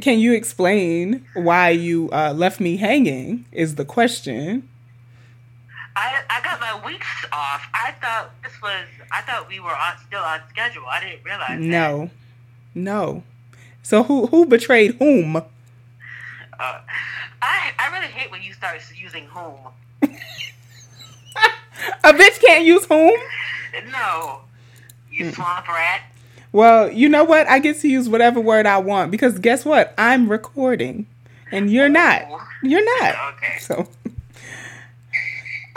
Can you explain why you uh, left me hanging? Is the question. I I got my weeks off. I thought this was. I thought we were on still on schedule. I didn't realize. No, that. no. So who who betrayed whom? Uh, I I really hate when you start using whom. A bitch can't use whom. No, you swamp rat. Well, you know what? I get to use whatever word I want because guess what? I'm recording, and you're not. Oh. You're not. Okay. So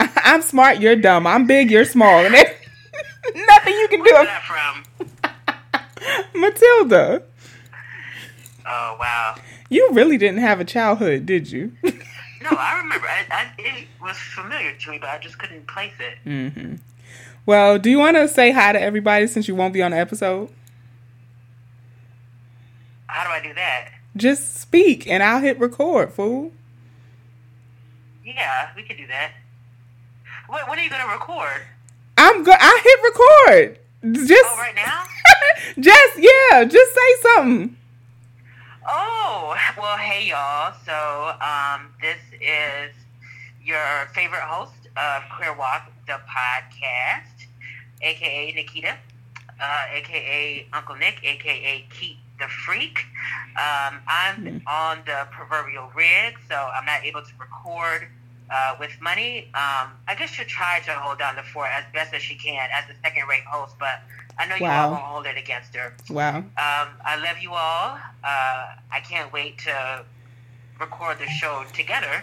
I'm smart. You're dumb. I'm big. You're small, and there's nothing you can Where's do. that from? Matilda. Oh wow. You really didn't have a childhood, did you? no, I remember. I, I, it was familiar to me, but I just couldn't place it. Mm-hmm. Well, do you want to say hi to everybody since you won't be on the episode? How do I do that? Just speak, and I'll hit record, fool. Yeah, we can do that. What, when are you gonna record? I'm good. I hit record. Just oh, right now. just yeah. Just say something. Oh, well, hey, y'all. So, um, this is your favorite host of Queer WOC, the podcast, aka Nikita, uh, aka Uncle Nick, aka Keith the Freak. Um, I'm mm. on the proverbial rig, so I'm not able to record uh, with money. Um, I guess she'll try to hold down the fort as best as she can as the second rate host, but I know you wow. all won't hold it against her. Wow. Um, I love you all. Uh, I can't wait to record the show together.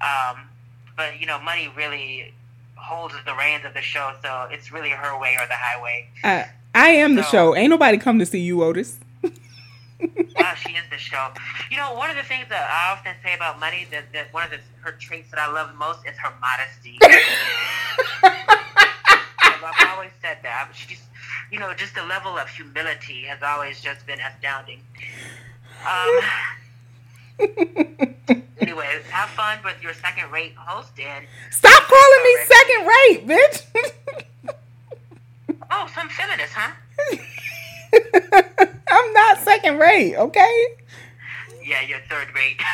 Um, but you know, money really holds the reins of the show, so it's really her way or the highway. Uh, I am so, the show. Ain't nobody come to see you, Otis. Wow, she is the show. You know, one of the things that I often say about money that, that one of the, her traits that I love most is her modesty. I've always said that. She's you know, just the level of humility has always just been astounding. Um, anyway, have fun with your second rate host and stop calling me second rate, bitch. oh, some feminist, huh? I'm not second rate, okay? Yeah, you're third rate.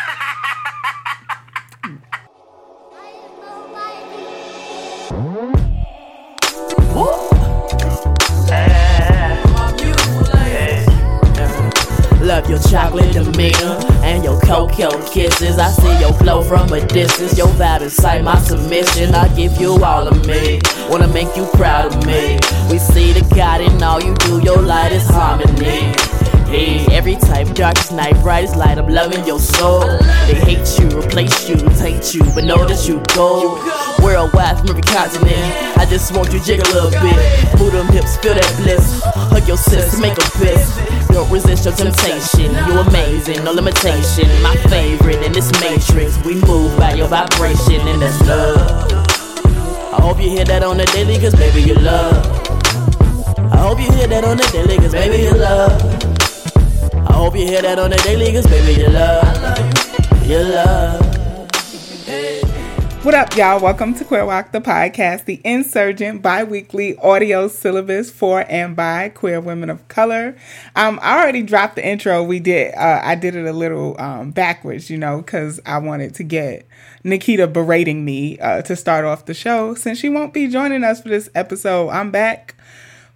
Love your chocolate demeanor and your cocoa kisses. I see your flow from a distance. Your vibe inside my submission. I give you all of me. Wanna make you proud of me. We see the God in all you do. Your light is harmony. Hey, every type, darkest night, brightest light, I'm loving your soul. They hate you, replace you, take you, but know that you go. Worldwide from every continent, I just want you jiggle a little bit. Move them hips, feel that bliss. Hug your sis, make a piss. Don't resist your temptation, you amazing, no limitation. My favorite in this matrix, we move by your vibration, and that's love. I hope you hear that on the daily, cause baby, you love. I hope you hear that on the daily, cause baby, you love. I hope you hear that on the daily, cause baby, you love, you love. What up, y'all? Welcome to Queer WOC, the podcast, the insurgent bi weekly audio syllabus for and by queer women of color. Um, I already dropped the intro. We did, uh, I did it a little um, backwards, you know, because I wanted to get Nikita berating me uh, to start off the show. Since she won't be joining us for this episode, I'm back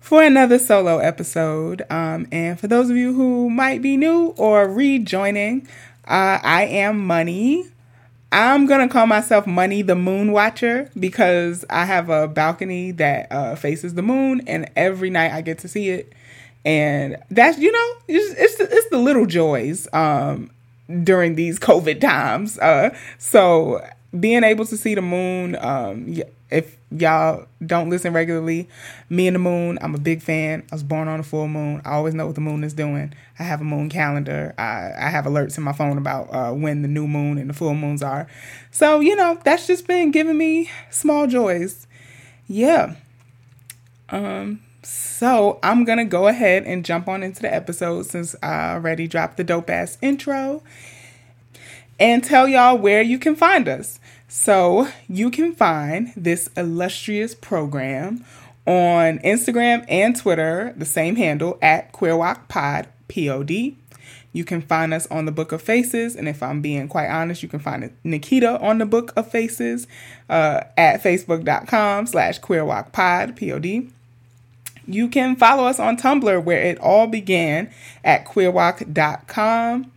for another solo episode. Um, and for those of you who might be new or rejoining, uh, I am Money. I'm gonna call myself Money the Moon Watcher because I have a balcony that uh, faces the moon, and every night I get to see it. And that's you know, it's it's, it's the little joys um, during these COVID times. Uh, so being able to see the moon, um, if y'all don't listen regularly, me and the moon, I'm a big fan. I was born on a full moon. I always know what the moon is doing. I have a moon calendar. I, I have alerts in my phone about uh, when the new moon and the full moons are. So, you know, that's just been giving me small joys. Yeah. Um, so I'm gonna go ahead and jump on into the episode since I already dropped the dope ass intro and tell y'all where you can find us. So you can find this illustrious program on Instagram and Twitter, the same handle at QueerWOCPod, P-O-D. Pod. You can find us on the Book of Faces, and if I'm being quite honest, you can find Nikita on the Book of Faces uh, at facebook.com slash queerwocpod, P-O-D. You can follow us on Tumblr, where it all began at queerwoc.com.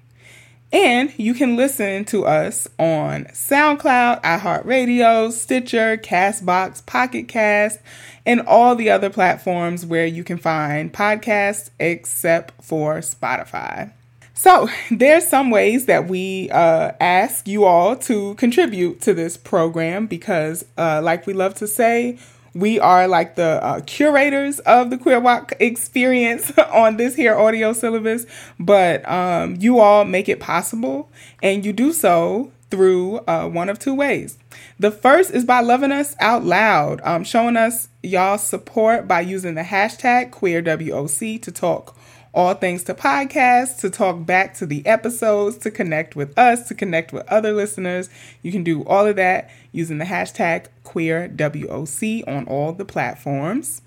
And you can listen to us on SoundCloud, iHeartRadio, Stitcher, Castbox, Pocket Cast, and all the other platforms where you can find podcasts except for Spotify. So, there's some ways that we uh, ask you all to contribute to this program because, uh, like we love to say, we are like the uh, curators of the Queer WOC experience on this here audio syllabus, but um, you all make it possible, and you do so through uh, one of two ways. The first is by loving us out loud, um, showing us y'all support by using the hashtag QueerWOC to talk all things to podcasts, to talk back to the episodes, to connect with us, to connect with other listeners. You can do all of that using the hashtag QueerWOC on all the platforms.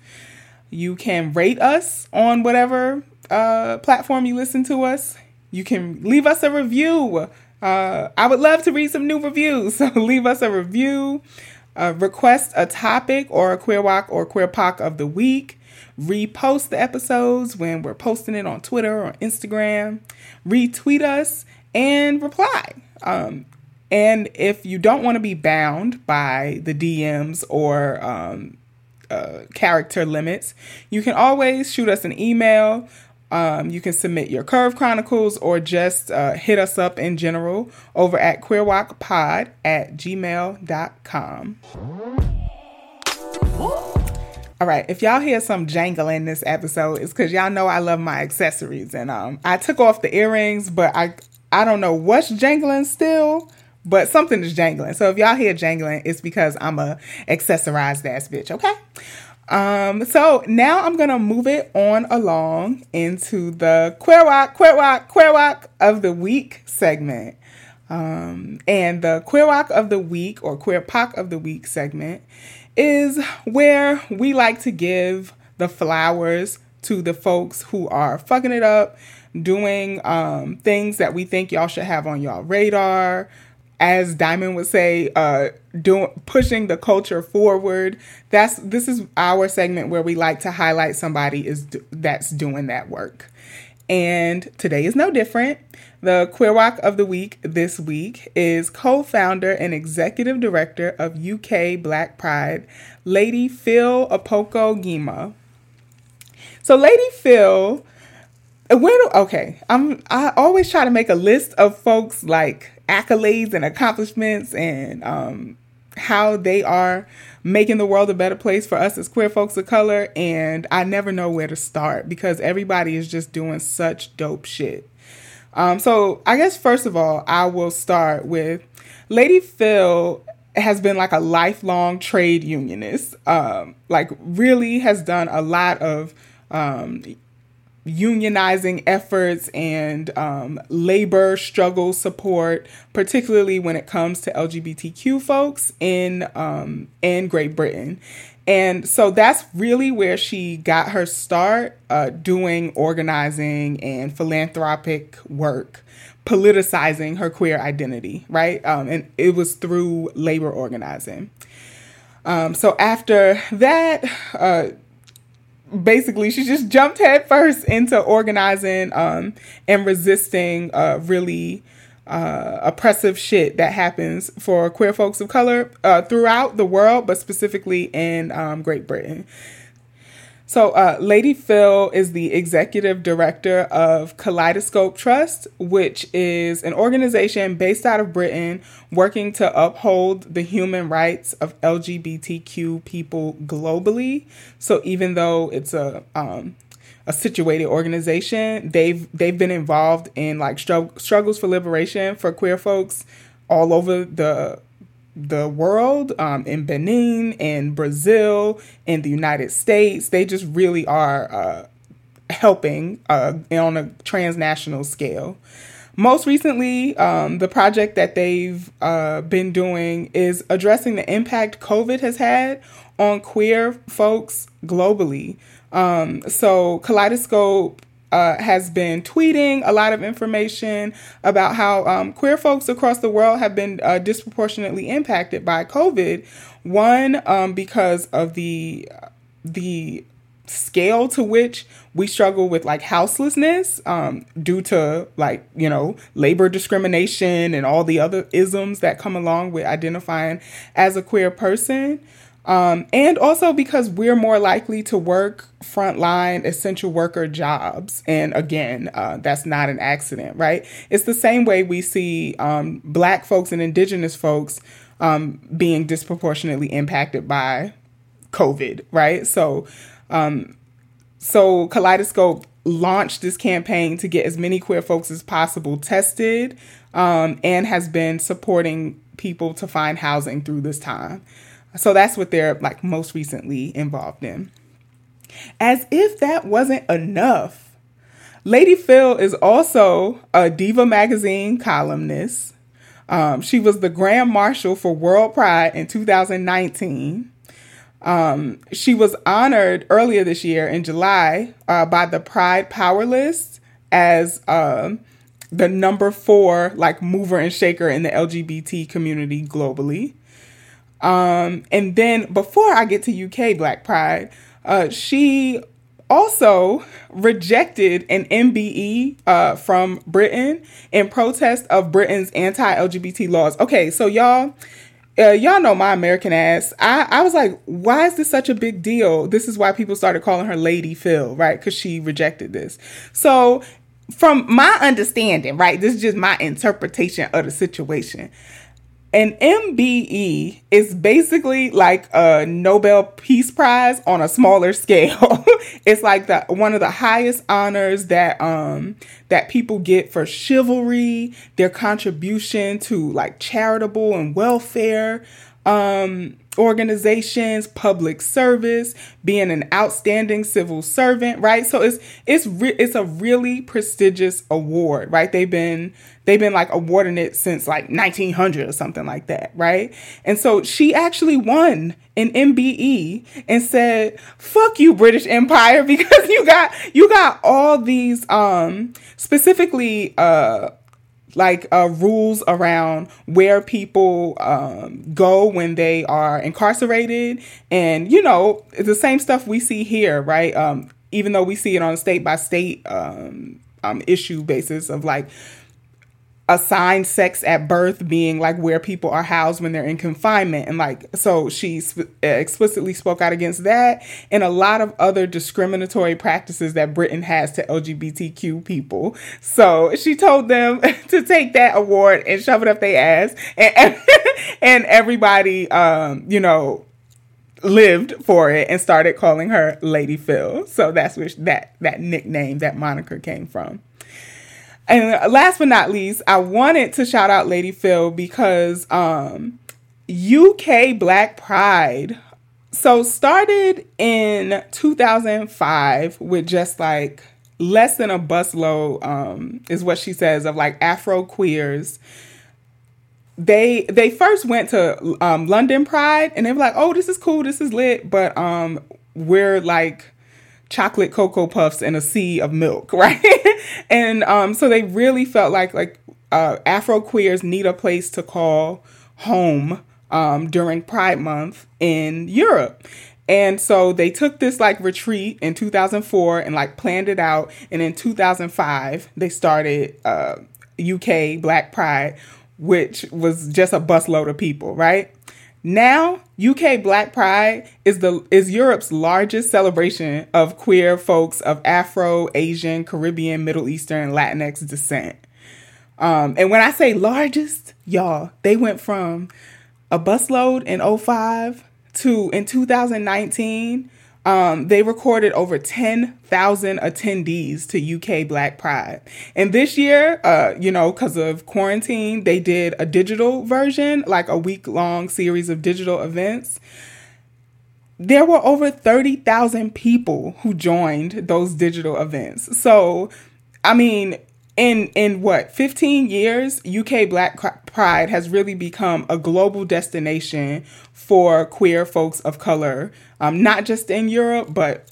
You can rate us on whatever uh, platform you listen to us. You can leave us a review. Uh, I would love to read some new reviews. So leave us a review. Uh, request a topic or a queer WOC or queer poc of the week repost the episodes when we're posting it on Twitter or Instagram, retweet us, and reply. Um, and if you don't want to be bound by the DMs or um, uh, character limits, you can always shoot us an email. Um, you can submit your Curve Chronicles or just uh, hit us up in general over at queerwocpod at gmail.com. All right, if y'all hear some jangling in this episode, it's because y'all know I love my accessories, and um, I took off the earrings, but I I don't know what's jangling still, but something is jangling. So if y'all hear jangling, it's because I'm a accessorized ass bitch. Okay. Um, so now I'm gonna move it on along into the queer WOC, queer WOC, queer WOC of the week segment. Um, and the queer WOC of the week or queer poc of the week segment is where we like to give the flowers to the folks who are fucking it up, doing um, things that we think y'all should have on y'all radar. As Diamond would say, uh, doing pushing the culture forward. That's this is our segment where we like to highlight somebody is that's doing that work. And today is no different. The Queer WOC of the Week this week is co founder and executive director of UK Black Pride, Lady Phyll Opoku-Gyimah. So, Lady Phyll, where do, okay, I'm, I always try to make a list of folks like accolades and accomplishments and um, how they are making the world a better place for us as queer folks of color. And I never know where to start because everybody is just doing such dope shit. Um, so I guess first of all, I will start with Lady Phyll has been like a lifelong trade unionist. Um, like really has done a lot of um, unionizing efforts and um, labor struggle support, particularly when it comes to LGBTQ folks in um, in Great Britain. And so that's really where she got her start uh, doing organizing and philanthropic work, politicizing her queer identity, right? Um, and it was through labor organizing. Um, so after that, uh, basically she just jumped headfirst into organizing um, and resisting uh, really uh, oppressive shit that happens for queer folks of color uh, throughout the world, but specifically in um, Great Britain. So, uh, Lady Phyll is the executive director of Kaleidoscope Trust, which is an organization based out of Britain working to uphold the human rights of LGBTQ people globally. So, even though it's a um, a situated organization. They've they've been involved in like strugg- struggles for liberation for queer folks all over the the world, um, in Benin, in Brazil, in the United States. They just really are uh, helping uh, on a transnational scale. Most recently, um, the project that they've uh, been doing is addressing the impact COVID has had on queer folks globally. Um, so Kaleidoscope uh, has been tweeting a lot of information about how um, queer folks across the world have been uh, disproportionately impacted by COVID. One, um, because of the the scale to which we struggle with like houselessness um, due to like you know labor discrimination and all the other isms that come along with identifying as a queer person um, and also because we're more likely to work frontline essential worker jobs. And again uh, that's not an accident right? It's the same way we see um, black folks and indigenous folks um, being disproportionately impacted by covid right? So um, so Kaleidoscope launched this campaign to get as many queer folks as possible tested um, and has been supporting people to find housing through this time. So that's what they're like most recently involved in. As if that wasn't enough, Lady Phyll is also a Diva magazine columnist. Um, she was the Grand Marshal for World Pride in 2019. Um, she was honored earlier this year in July uh, by the Pride Power List as uh, the number four like mover and shaker in the LGBT community globally. Um, and then before I get to UK Black Pride, uh, she also rejected an MBE uh, from Britain in protest of Britain's anti LGBT laws. Okay, so y'all, uh, y'all know my American ass. I, I was like, why is this such a big deal? This is why people started calling her Lady Phyll, right? Because she rejected this. So, from my understanding, right, this is just my interpretation of the situation. An MBE is basically like a Nobel Peace Prize on a smaller scale. it's like the one of the highest honors that um that people get for chivalry, their contribution to like charitable and welfare um organizations, public service, being an outstanding civil servant, right? So it's it's re- it's a really prestigious award, right? They've been they've been like awarding it since like 1900 or something like that, right? And so she actually won an MBE and said, "Fuck you, British Empire," because you got you got all these um specifically uh like uh, rules around where people um, go when they are incarcerated, and you know the same stuff we see here, right? Um, even though we see it on a state by state um, um, issue basis of like assigned sex at birth being like where people are housed when they're in confinement. And like so she sp- explicitly spoke out against that and a lot of other discriminatory practices that britain has to lgbtq people. So she told them to take that award and shove it up their ass. And, and everybody um you know lived for it and started calling her lady Phyll. So that's where that that nickname that moniker came from and last but not least, I wanted to shout out Lady Phyll because um, UK Black Pride. So started in 2005 with just like less than a busload, um, is what she says, of like Afro queers. They they first went to um, London Pride and they were like, oh, this is cool, this is lit, but um, we're like chocolate cocoa puffs and a sea of milk, right? and um, so they really felt like like uh, Afro queers need a place to call home um, during Pride Month in Europe. And so they took this like retreat in 2004 and like planned it out. And in 2005, they started uh, UK Black Pride, which was just a busload of people, right? Now, UK Black Pride is the is Europe's largest celebration of queer folks of Afro, Asian, Caribbean, Middle Eastern, Latinx descent. Um, and when I say largest, y'all, they went from a busload in 05 to in 2019 um, they recorded over 10,000 attendees to UK Black Pride. And this year, uh, you know, because of quarantine, they did a digital version, like a week long series of digital events. There were over 30,000 people who joined those digital events. So, I mean, in in what 15 years uk black pride has really become a global destination for queer folks of color um, not just in europe but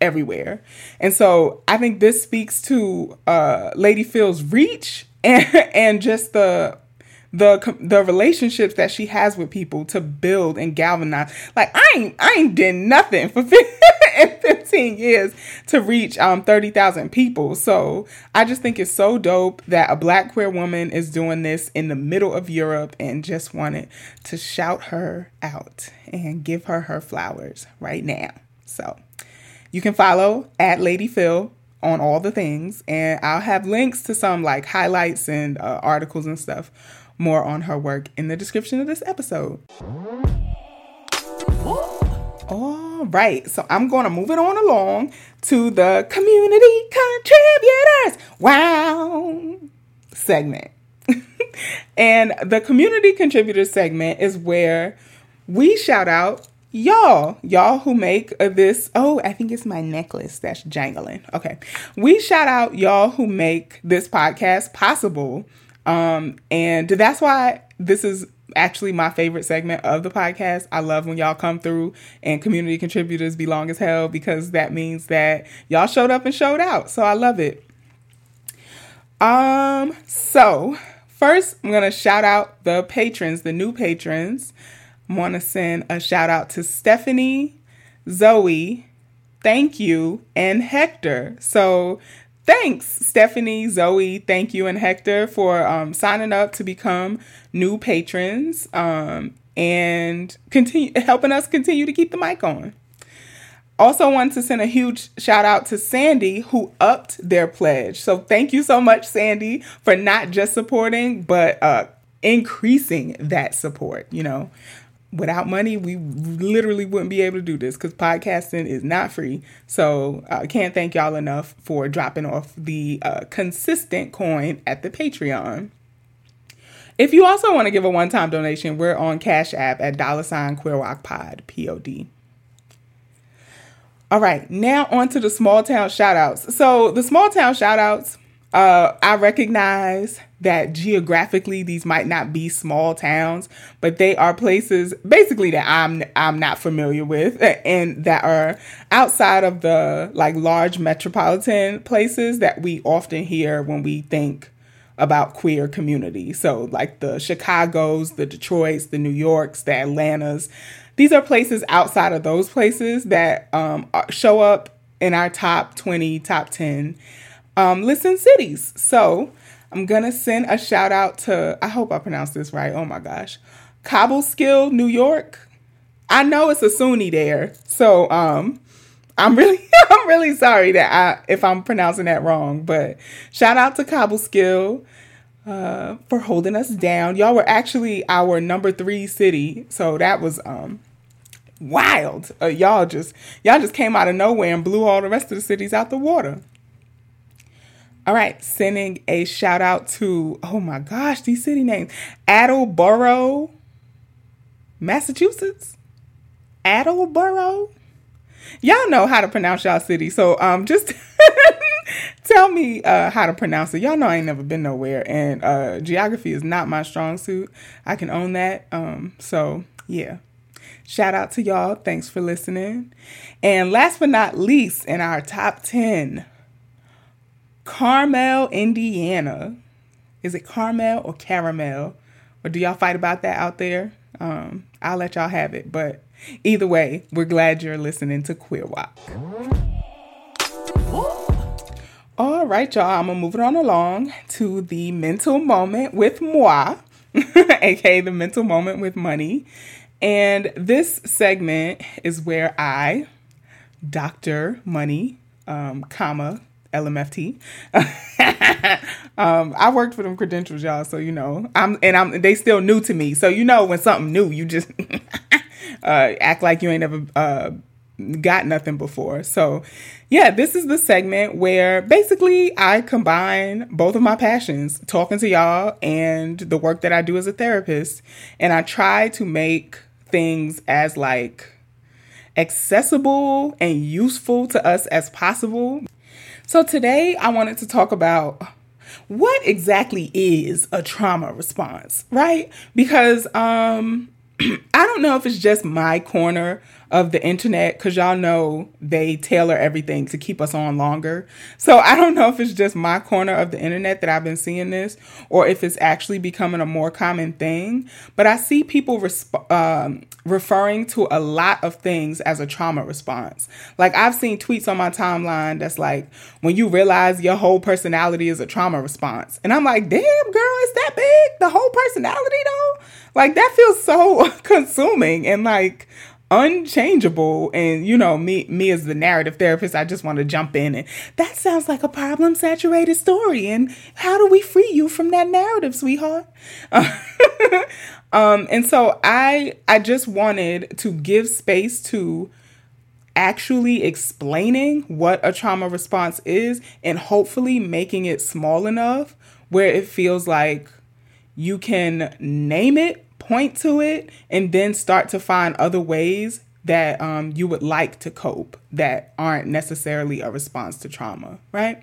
everywhere. And so I think this speaks to uh, Lady Phyll's reach and, and just the the the relationships that she has with people to build and galvanize. Like I ain't I ain't did nothing for 15 years to reach um 30,000 people. So I just think it's so dope that a black queer woman is doing this in the middle of Europe and just wanted to shout her out and give her her flowers right now. So you can follow at Lady Phyll on all the things, and I'll have links to some like highlights and uh, articles and stuff more on her work in the description of this episode. All right, so I'm going to move it on along to the community contributors. Wow, segment. and the community contributors segment is where we shout out y'all, y'all who make this. Oh, I think it's my necklace that's jangling. Okay. We shout out y'all who make this podcast possible. Um, and that's why this is actually my favorite segment of the podcast. I love when y'all come through and community contributors be long as hell because that means that y'all showed up and showed out. So I love it. Um, so first I'm gonna shout out the patrons, the new patrons. I want to send a shout out to Stephanie, Zoe, thank you, and Hector. So thanks, Stephanie, Zoe, thank you, and Hector for um, signing up to become new patrons um, and continue helping us continue to keep the mic on. Also, want to send a huge shout out to Sandy who upped their pledge. So, thank you so much, Sandy, for not just supporting, but uh, increasing that support. You know, without money, we literally wouldn't be able to do this because podcasting is not free. So I uh, can't thank y'all enough for dropping off the uh, consistent coin at the Patreon. If you also want to give a one time donation, we're on Cash App at dollar sign Queer WOC Pod, P O D. All right, now on to the small town shout outs. So the small town shout outs uh, I recognize that geographically these might not be small towns, but they are places basically that I'm I'm not familiar with and that are outside of the like large metropolitan places that we often hear when we think about queer community. So like the Chicago's, the Detroits, the New Yorks, the Atlantas. These are places outside of those places that um, show up in our top 20, top 10 um, listen cities. So I'm gonna send a shout out to I hope I pronounced this right. Oh my gosh. Cobbleskill, New York. I know it's a SUNY there. So um I'm really I'm really sorry that I if I'm pronouncing that wrong, but shout out to Cobbleskill uh for holding us down. Y'all were actually our number 3 city. So that was um wild. Uh, y'all just y'all just came out of nowhere and blew all the rest of the cities out the water. All right, sending a shout out to, oh my gosh, these city names Attleboro, Massachusetts. Attleboro. Y'all know how to pronounce y'all city. So um just tell me uh, how to pronounce it. Y'all know I ain't never been nowhere and uh, geography is not my strong suit. I can own that. Um so yeah. Shout out to y'all. Thanks for listening. And last but not least, in our top 10 Carmel, Indiana. Is it Carmel or Caramel? Or do y'all fight about that out there? Um, I'll let y'all have it. But either way, we're glad you're listening to Queer WOC. All right, y'all. I'm gonna move it on along to the mental moment with moi, aka the mental moment with money. And this segment is where I, Dr. Money, um, comma, LMFT. um, I worked for them credentials, y'all. So you know, I'm and I'm they still new to me. So you know, when something new, you just uh, act like you ain't ever uh, got nothing before. So yeah, this is the segment where basically I combine both of my passions, talking to y'all and the work that I do as a therapist, and I try to make things as like accessible and useful to us as possible so today I wanted to talk about what exactly is a trauma response, right? Because um I don't know if it's just my corner of the internet because y'all know they tailor everything to keep us on longer. So I don't know if it's just my corner of the internet that I've been seeing this or if it's actually becoming a more common thing. But I see people resp- um, referring to a lot of things as a trauma response. Like I've seen tweets on my timeline that's like, when you realize your whole personality is a trauma response. And I'm like, damn, girl, is that big? The whole personality though? Like that feels so consuming and like unchangeable and you know me me as the narrative therapist i just want to jump in and that sounds like a problem saturated story and how do we free you from that narrative sweetheart? Um and so i i just wanted to give space to actually explaining what a trauma response is and hopefully making it small enough where it feels like you can name it point to it and then start to find other ways that um, you would like to cope that aren't necessarily a response to trauma, right?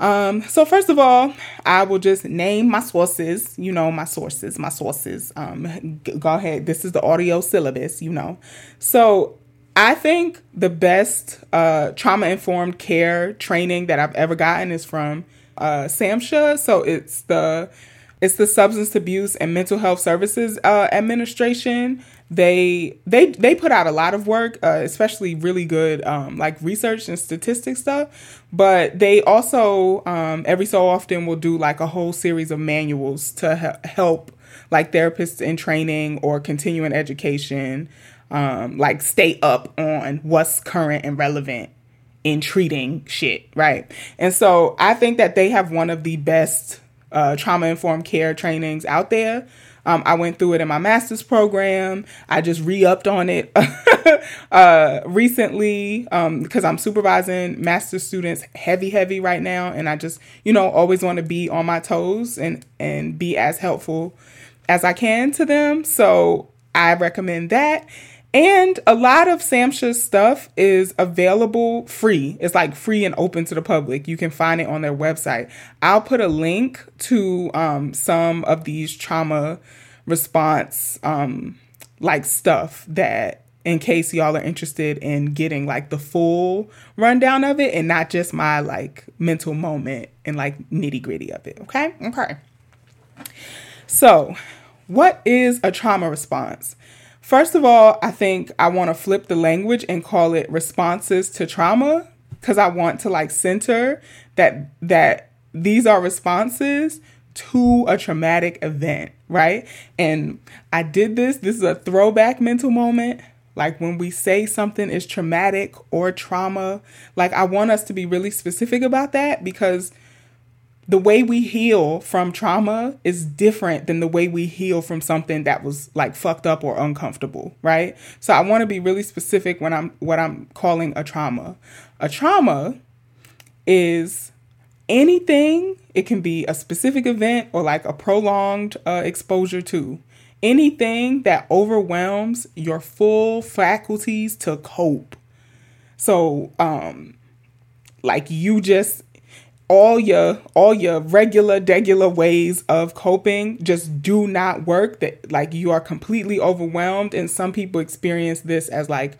Um, so first of all, I will just name my sources, you know, my sources, my sources. Um, go ahead. This is the audio syllabus, you know. So I think the best uh, trauma informed care training that I've ever gotten is from uh, SAMHSA. So it's the it's the Substance Abuse and Mental Health Services uh, Administration. They they they put out a lot of work, uh, especially really good um, like research and statistics stuff. But they also um, every so often will do like a whole series of manuals to he- help like therapists in training or continuing education, um, like stay up on what's current and relevant in treating shit, right? And so I think that they have one of the best uh, trauma informed care trainings out there. Um, I went through it in my master's program. I just re upped on it uh, recently because um, I'm supervising master's students heavy, heavy right now. And I just, you know, always want to be on my toes and, and be as helpful as I can to them. So I recommend that. And a lot of SAMHSA's stuff is available free. It's like free and open to the public. You can find it on their website. I'll put a link to um, some of these trauma response um, like stuff that in case y'all are interested in getting like the full rundown of it and not just my like mental moment and like nitty gritty of it. Okay. Okay. So, what is a trauma response? First of all, I think I want to flip the language and call it responses to trauma because I want to like center that that these are responses to a traumatic event, right? And I did this. This is a throwback mental moment. Like when we say something is traumatic or trauma, like I want us to be really specific about that because the way we heal from trauma is different than the way we heal from something that was like fucked up or uncomfortable, right? So I want to be really specific when I'm what I'm calling a trauma. A trauma is anything, it can be a specific event or like a prolonged uh, exposure to anything that overwhelms your full faculties to cope. So, um, like you just all your all your regular regular ways of coping just do not work that like you are completely overwhelmed and some people experience this as like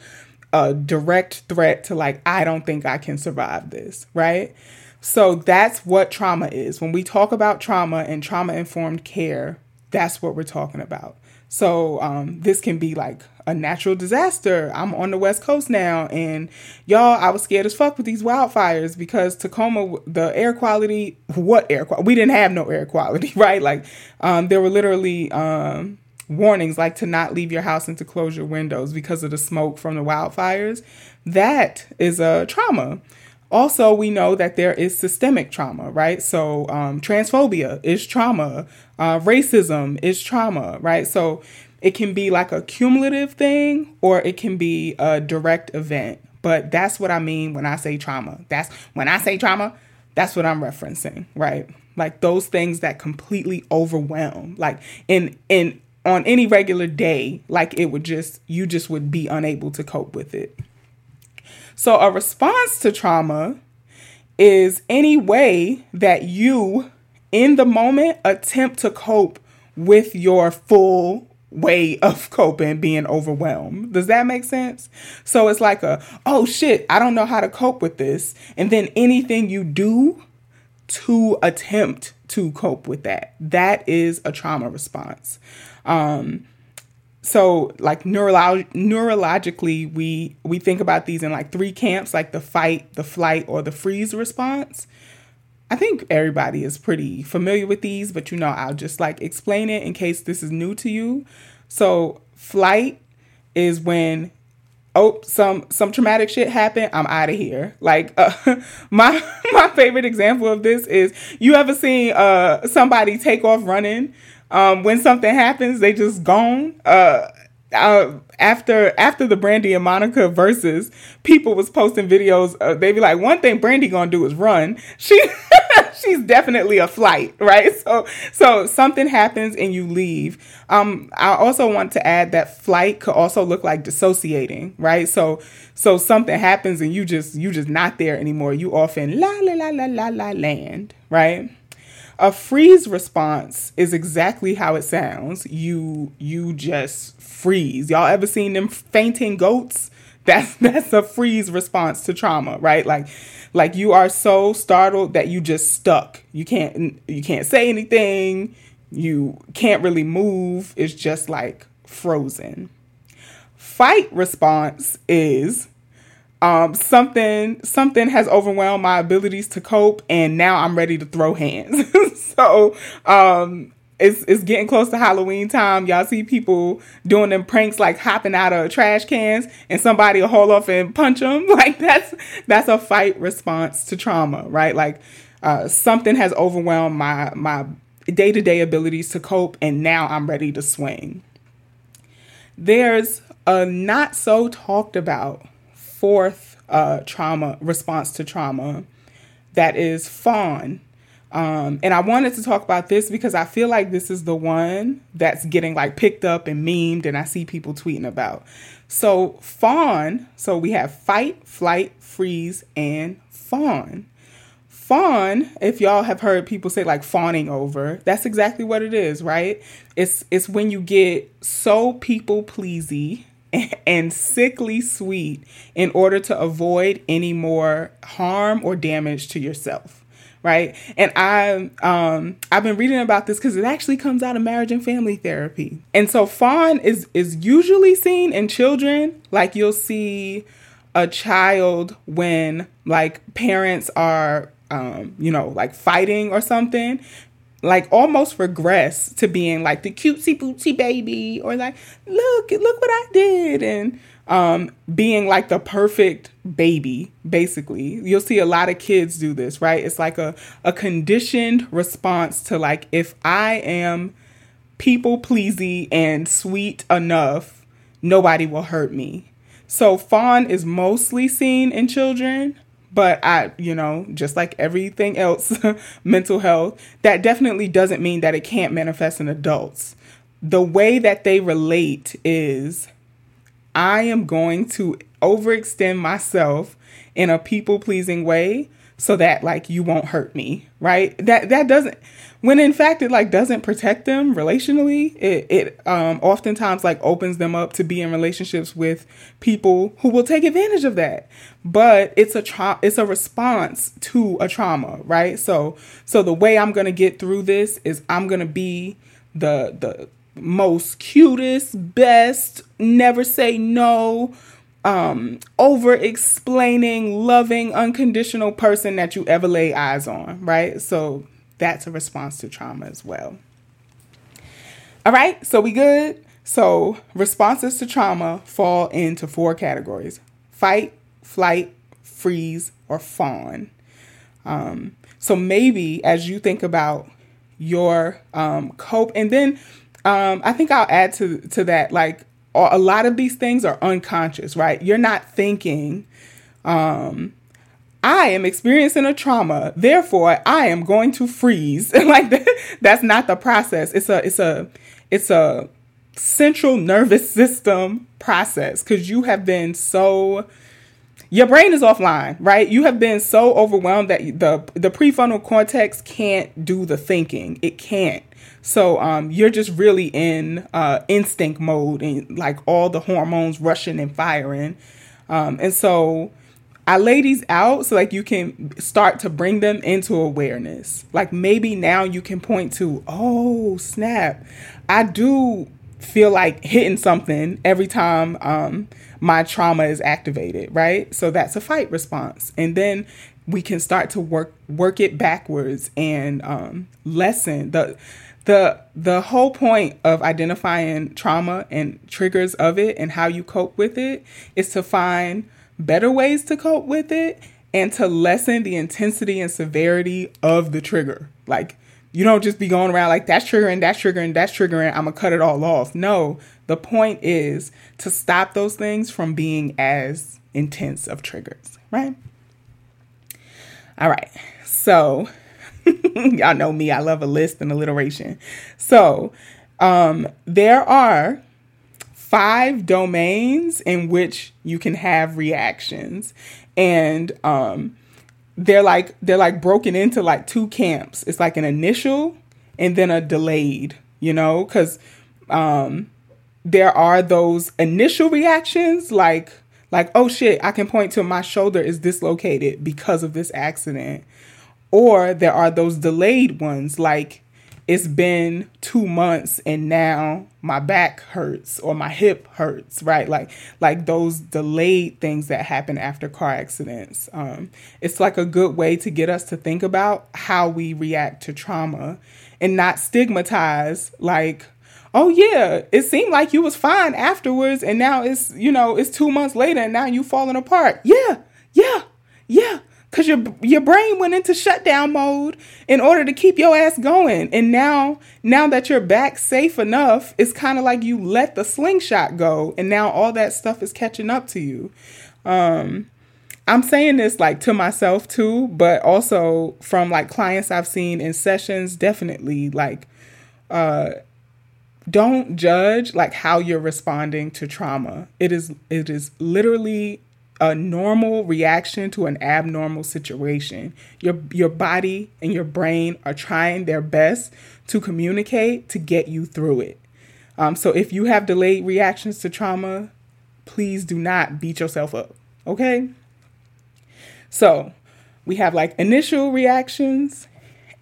a direct threat to like I don't think I can survive this, right? So that's what trauma is. When we talk about trauma and trauma informed care, that's what we're talking about. So um, this can be like a natural disaster. I'm on the West Coast now, and y'all, I was scared as fuck with these wildfires because Tacoma, the air quality, what air quality? We didn't have no air quality, right? Like, um, there were literally um, warnings like to not leave your house and to close your windows because of the smoke from the wildfires. That is a trauma. Also, we know that there is systemic trauma, right? So, um, transphobia is trauma, uh, racism is trauma, right? So, it can be like a cumulative thing or it can be a direct event. But that's what I mean when I say trauma. That's when I say trauma, that's what I'm referencing, right? Like those things that completely overwhelm. Like in in on any regular day, like it would just you just would be unable to cope with it. So, a response to trauma is any way that you, in the moment, attempt to cope with your full way of coping being overwhelmed. Does that make sense? So it's like a, oh shit, I don't know how to cope with this. And then anything you do to attempt to cope with that, that is a trauma response. Um, so like neurolog- neurologically we we think about these in like three camps like the fight the flight or the freeze response. I think everybody is pretty familiar with these but you know i'll just like explain it in case this is new to you. So flight is when oh some some traumatic shit happened i'm out of here. Like uh, my my favorite example of this is you ever seen uh somebody take off running um, when something happens, they just gone. Uh, uh, after after the Brandy and Monica verses, people was posting videos. Uh, they be like, one thing Brandy gonna do is run. She she's definitely a flight, right? So so something happens and you leave. Um, I also want to add that flight could also look like dissociating, right? So so something happens and you just you just not there anymore. You off in la la la la la la land, right? A freeze response is exactly how it sounds. You you just freeze. Y'all ever seen them fainting goats? That's that's a freeze response to trauma, right? Like like you are so startled that you just stuck. You can't you can't say anything. You can't really move. It's just like frozen. Fight response is um, something something has overwhelmed my abilities to cope, and now I'm ready to throw hands. so um, it's it's getting close to Halloween time. Y'all see people doing them pranks like hopping out of trash cans, and somebody will haul off and punch them. Like that's that's a fight response to trauma, right? Like uh, something has overwhelmed my my day to day abilities to cope, and now I'm ready to swing. There's a not so talked about fourth uh, trauma response to trauma that is fawn. Um, and I wanted to talk about this because I feel like this is the one that's getting like picked up and memed, and I see people tweeting about. So, fawn, so we have fight, flight, freeze, and fawn. Fawn, if y'all have heard people say like fawning over, that's exactly what it is, right? It's it's when you get so people pleasy and sickly sweet in order to avoid any more harm or damage to yourself right? And i um i've been reading about this because it actually comes out of marriage and family therapy. And so fawn is is usually seen in children like you'll see a child when like parents are um, you know, like fighting or something, like almost regress to being like the cutesy bootsy baby or like look look what I did. And um, being like the perfect baby basically. You'll see a lot of kids do this right? It's like a, a conditioned response to like if I am people pleasy and sweet enough nobody will hurt me. So fawn is mostly seen in children but I, you know, just like everything else, mental health, that definitely doesn't mean that it can't manifest in adults. The way that they relate is I am going to overextend myself in a people pleasing way so that like you won't hurt me, right? That that doesn't when in fact it like doesn't protect them relationally it, it um, oftentimes like opens them up to be in relationships with people who will take advantage of that but it's a tra- it's a response to a trauma right so so the way i'm gonna get through this is i'm gonna be the the most cutest best never say no um over explaining loving unconditional person that you ever lay eyes on right so that's a response to trauma as well. All right, so we good? So, responses to trauma fall into four categories fight, flight, freeze, or fawn. Um, so, maybe as you think about your um, cope, and then um, I think I'll add to, to that like a lot of these things are unconscious, right? You're not thinking, um, I am experiencing a trauma, therefore I am going to freeze. like that, that's not the process. It's a it's a it's a central nervous system process cuz you have been so your brain is offline, right? You have been so overwhelmed that the the prefrontal cortex can't do the thinking. It can't. So um, you're just really in uh, instinct mode and like all the hormones rushing and firing. Um, and so I lay these out so like you can start to bring them into awareness. Like maybe now you can point to, oh snap, I do feel like hitting something every time um, my trauma is activated, right? So that's a fight response, and then we can start to work work it backwards and um, lessen the the the whole point of identifying trauma and triggers of it and how you cope with it is to find better ways to cope with it and to lessen the intensity and severity of the trigger. Like you don't just be going around like that's triggering, that's triggering, that's triggering, I'm gonna cut it all off. No, the point is to stop those things from being as intense of triggers, right? All right. So y'all know me, I love a list and alliteration. So um there are five domains in which you can have reactions. And um they're like they're like broken into like two camps. It's like an initial and then a delayed, you know, cuz um there are those initial reactions like like oh shit, I can point to my shoulder is dislocated because of this accident. Or there are those delayed ones like it's been two months and now my back hurts or my hip hurts right like like those delayed things that happen after car accidents um, it's like a good way to get us to think about how we react to trauma and not stigmatize like oh yeah it seemed like you was fine afterwards and now it's you know it's two months later and now you falling apart. Yeah yeah yeah because your your brain went into shutdown mode in order to keep your ass going and now now that you're back safe enough it's kind of like you let the slingshot go and now all that stuff is catching up to you. Um i'm saying this like to myself too but also from like clients i've seen in sessions definitely like uh don't judge like how you're responding to trauma it is it is literally a normal reaction to an abnormal situation. Your your body and your brain are trying their best to communicate to get you through it. Um, so if you have delayed reactions to trauma, please do not beat yourself up. Okay. So we have like initial reactions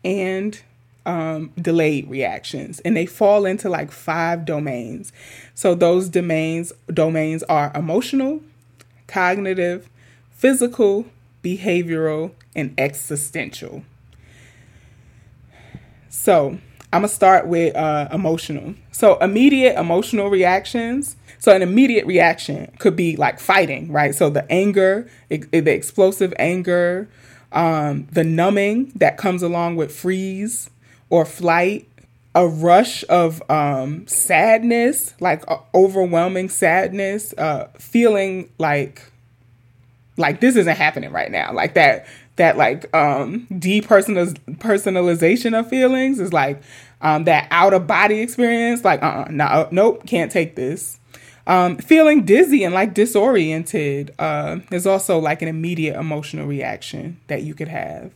and um, delayed reactions, and they fall into like five domains. So those domains domains are emotional, cognitive, physical, behavioral, and existential. So, I'm gonna start with uh, emotional. So, immediate emotional reactions. So, an immediate reaction could be like fighting, right? So, the anger, the explosive anger, um, the numbing that comes along with freeze or flight, a rush of um, sadness, like uh, overwhelming sadness, uh, feeling like like this isn't happening right now. Like that that like um depersonalization of feelings is like um that out of body experience. Like uh uh-uh, no nope can't take this. Um, feeling dizzy and like disoriented uh, is also like an immediate emotional reaction that you could have.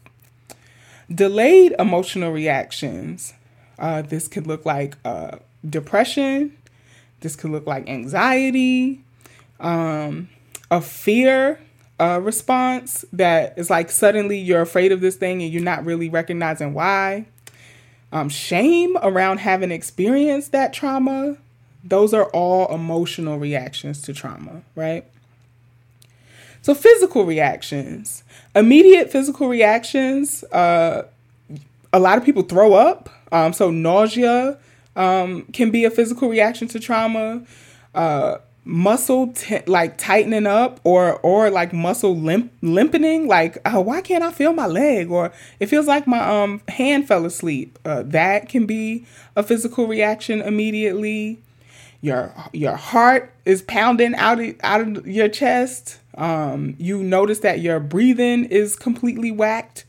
Delayed emotional reactions uh, this could look like uh, depression. This could look like anxiety, um, a fear uh, response that is like suddenly you're afraid of this thing and you're not really recognizing why. Um, shame around having experienced that trauma. Those are all emotional reactions to trauma, right? So, physical reactions, immediate physical reactions, uh, a lot of people throw up. Um, so nausea um, can be a physical reaction to trauma. Uh, muscle t- like tightening up or or like muscle limp limpening like oh, why can't i feel my leg or it feels like my um hand fell asleep uh, that can be a physical reaction immediately your your heart is pounding out of, out of your chest um you notice that your breathing is completely whacked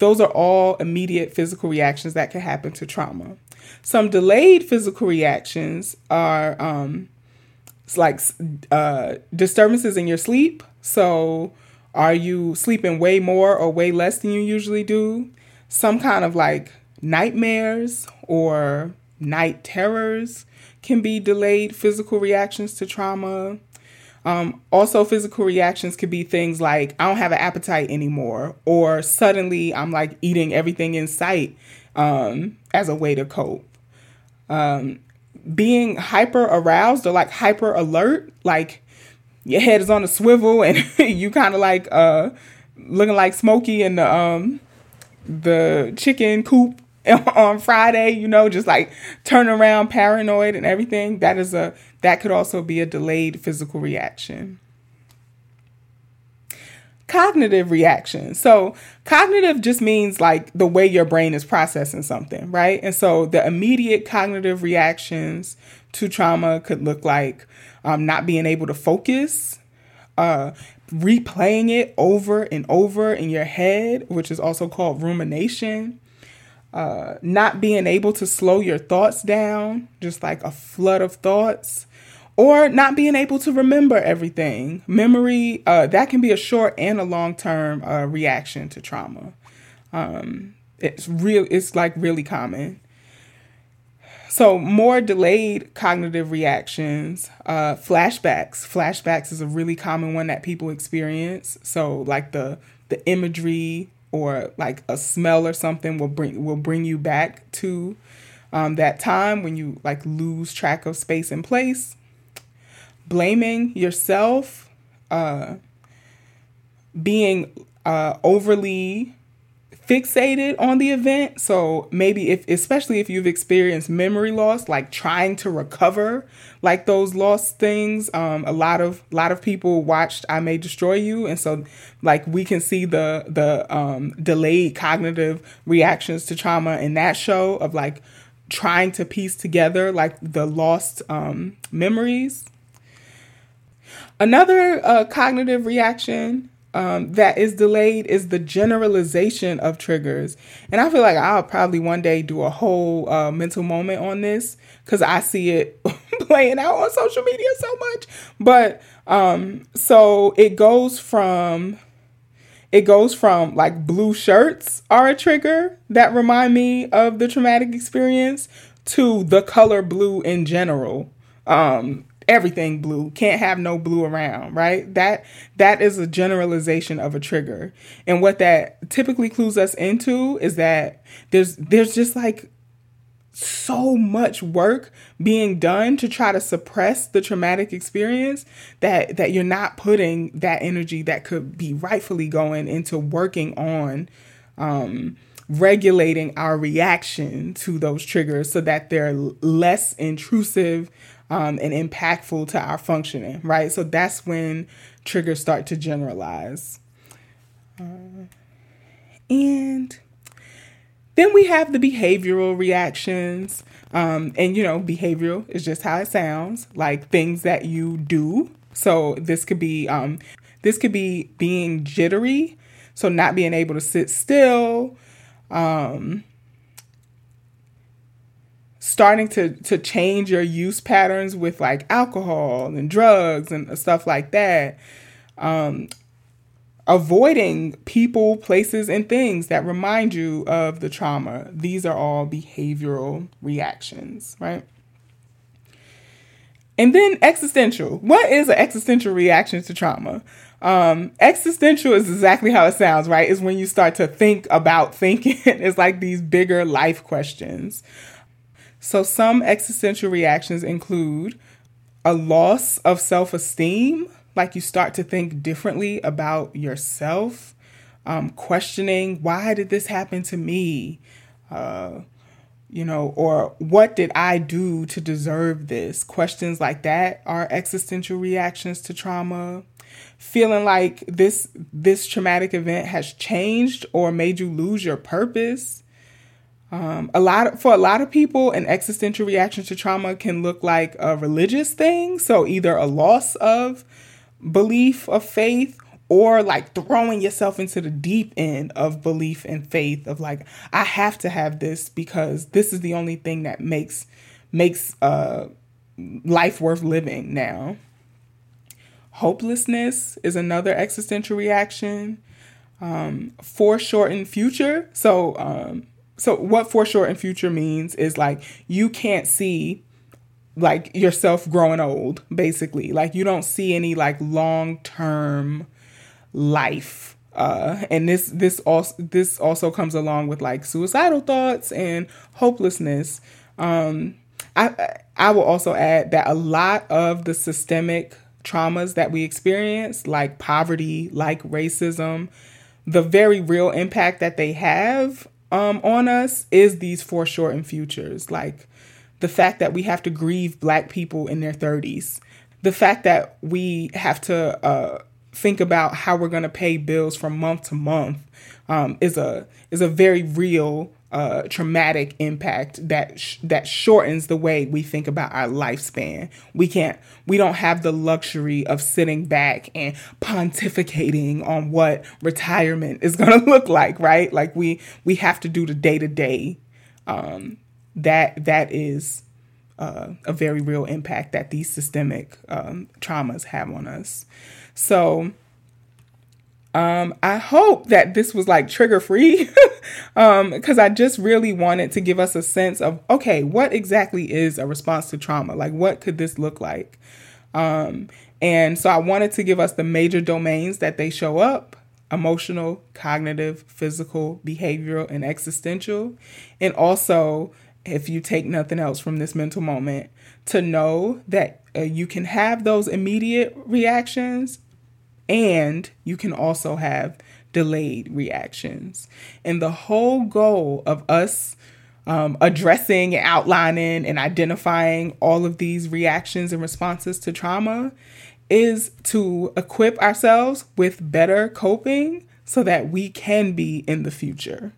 those are all immediate physical reactions that can happen to trauma. Some delayed physical reactions are um, like uh, disturbances in your sleep. So, are you sleeping way more or way less than you usually do? Some kind of like nightmares or night terrors can be delayed physical reactions to trauma. Um, also, physical reactions could be things like I don't have an appetite anymore, or suddenly I'm like eating everything in sight um, as a way to cope. Um, being hyper aroused or like hyper alert, like your head is on a swivel and you kind of like uh, looking like Smokey in the um, the chicken coop on Friday, you know, just like turn around paranoid and everything. That is a that could also be a delayed physical reaction. Cognitive reaction. So, cognitive just means like the way your brain is processing something, right? And so, the immediate cognitive reactions to trauma could look like um, not being able to focus, uh, replaying it over and over in your head, which is also called rumination, uh, not being able to slow your thoughts down, just like a flood of thoughts, or not being able to remember everything. Memory, uh, that can be a short and a long term uh, reaction to trauma. Um, it's real, it's like really common. So, more delayed cognitive reactions, uh, flashbacks. Flashbacks is a really common one that people experience. So, like the the imagery or like a smell or something will bring will bring you back to um, that time when you like lose track of space and place. Blaming yourself uh, being uh, overly fixated on the event. So maybe if especially if you've experienced memory loss, like trying to recover like those lost things. Um, a lot of lot of people watched I May Destroy You, and so like we can see the the um, delayed cognitive reactions to trauma in that show of like trying to piece together like the lost um, memories. Another uh, cognitive reaction um, that is delayed is the generalization of triggers. And I feel like I'll probably one day do a whole uh, mental moment on this because I see it playing out on social media so much. But um, so it goes from it goes from like blue shirts are a trigger that remind me of the traumatic experience to the color blue in general. Um, everything blue. Can't have no blue around right? That that is a generalization of a trigger. And what that typically clues us into is that there's there's just like so much work being done to try to suppress the traumatic experience that that you're not putting that energy that could be rightfully going into working on um, regulating our reaction to those triggers so that they're less intrusive um, and impactful to our functioning, right? So that's when triggers start to generalize. Uh, and then we have the behavioral reactions. Um, and you know, behavioral is just how it sounds, like things that you do. So this could be um, this could be being jittery, so not being able to sit still, um, starting to to change your use patterns with like alcohol and drugs and stuff like that um, avoiding people places and things that remind you of the trauma these are all behavioral reactions right and then existential what is an existential reaction to trauma um, existential is exactly how it sounds, right? Is when you start to think about thinking. it's like these bigger life questions. So, some existential reactions include a loss of self esteem, like you start to think differently about yourself, um, questioning, why did this happen to me? Uh, you know, or what did I do to deserve this? Questions like that are existential reactions to trauma. Feeling like this this traumatic event has changed or made you lose your purpose. Um, a lot of, for a lot of people, an existential reaction to trauma can look like a religious thing. So either a loss of belief of faith or like throwing yourself into the deep end of belief and faith of like I have to have this because this is the only thing that makes makes uh life worth living now. Hopelessness is another existential reaction. Um, foreshortened future. So um, so what foreshortened future means is like you can't see like yourself growing old basically. Like you don't see any like long term life uh and this this also this also comes along with like suicidal thoughts and hopelessness. Um i i will also add that a lot of the systemic traumas that we experience like poverty like racism the very real impact that they have um on us is these foreshortened futures. Like the fact that we have to grieve black people in their 30s, the fact that we have to uh, think about how we're going to pay bills from month to month um, is a is a very real uh, traumatic impact that sh- that shortens the way we think about our lifespan. We can't, we don't have the luxury of sitting back and pontificating on what retirement is going to look like, right? Like we we have to do the day to day that that is uh, a very real impact that these systemic um, traumas have on us. So um, I hope that this was like trigger free because um, I just really wanted to give us a sense of okay, what exactly is a response to trauma? Like, what could this look like? Um, and so I wanted to give us the major domains that they show up emotional, cognitive, physical, behavioral, and existential. And also if you take nothing else from this mental moment, to know that uh, you can have those immediate reactions and you can also have delayed reactions. And the whole goal of us um, addressing, outlining, and identifying all of these reactions and responses to trauma is to equip ourselves with better coping so that we can be in the future.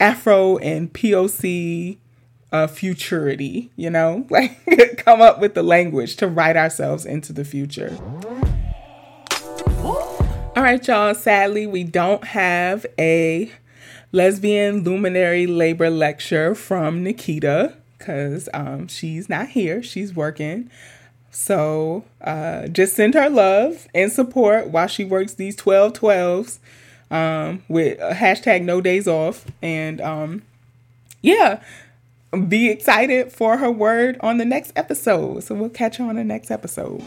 Afro and POC uh, futurity, you know, like come up with the language to write ourselves into the future. All right, y'all. Sadly, we don't have a lesbian luminary labor lecture from Nikita because um, she's not here. She's working. So uh, just send her love and support while she works these 12 12s um, with hashtag no days off. And um, yeah, be excited for her word on the next episode. So we'll catch you on the next episode.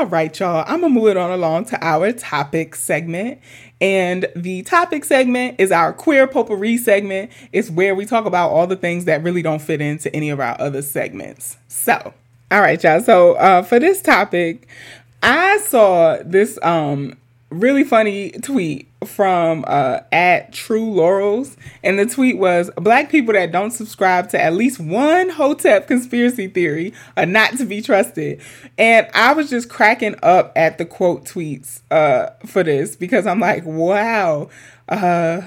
All right, y'all. I'm gonna move it on along to our topic segment. And the topic segment is our queer potpourri segment. It's where we talk about all the things that really don't fit into any of our other segments. So, all right, y'all. So, uh, for this topic, I saw this um really funny tweet from uh, at True Laurels, and the tweet was: "Black people that don't subscribe to at least one Hotep conspiracy theory are not to be trusted." And I was just cracking up at the quote tweets uh, for this because I'm like, "Wow." Uh,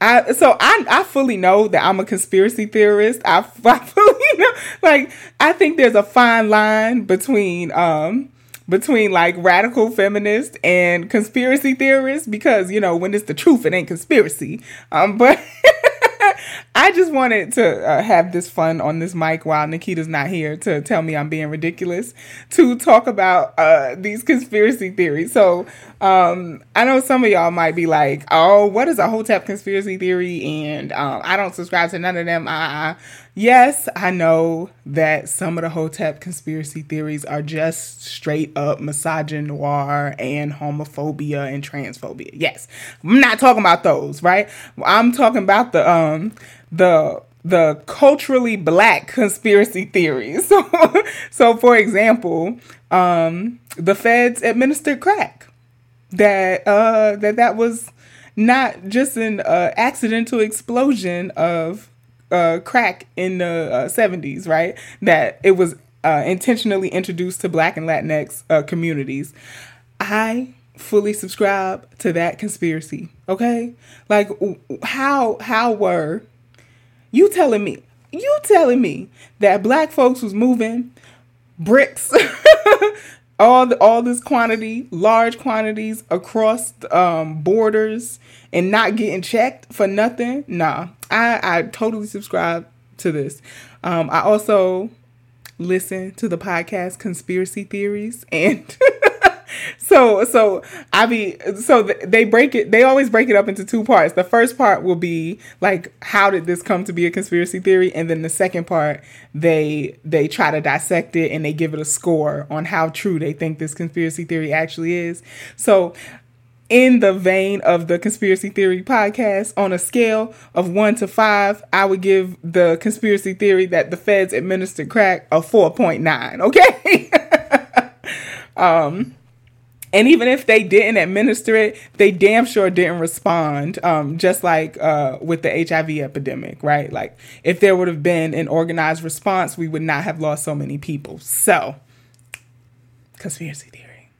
I so I I fully know that I'm a conspiracy theorist. I, I fully know, like I think there's a fine line between um between like radical feminists and conspiracy theorists because you know when it's the truth it ain't conspiracy um but I just wanted to uh, have this fun on this mic while Nikita's not here to tell me I'm being ridiculous to talk about uh, these conspiracy theories. So um, I know some of y'all might be like, "Oh, what is a Hotep conspiracy theory?" And um, I don't subscribe to none of them. Uh, yes, I know that some of the Hotep conspiracy theories are just straight up misogynoir and homophobia and transphobia. Yes, I'm not talking about those, right? I'm talking about the um the the culturally black conspiracy theories. So, so for example, um, the feds administered crack. That uh, that that was not just an uh, accidental explosion of uh, crack in the uh, 70s, right? That it was uh, intentionally introduced to Black and Latinx uh, communities. I fully subscribe to that conspiracy. Okay, like how how were you telling me? You telling me that black folks was moving bricks, all the, all this quantity, large quantities across um, borders and not getting checked for nothing? Nah, I I totally subscribe to this. Um, I also listen to the podcast Conspiracy Theories and. so so I be so they break it. They always break it up into two parts. The first part will be like, how did this come to be a conspiracy theory? And then the second part, they they try to dissect it and they give it a score on how true they think this conspiracy theory actually is. So in the vein of the conspiracy theory podcast, on a scale of one to five, I would give the conspiracy theory that the feds administered crack a 4.9. Okay. um, and even if they didn't administer it, they damn sure didn't respond. Um, just like uh, with the HIV epidemic, right? Like if there would have been an organized response, we would not have lost so many people. So, conspiracy theory.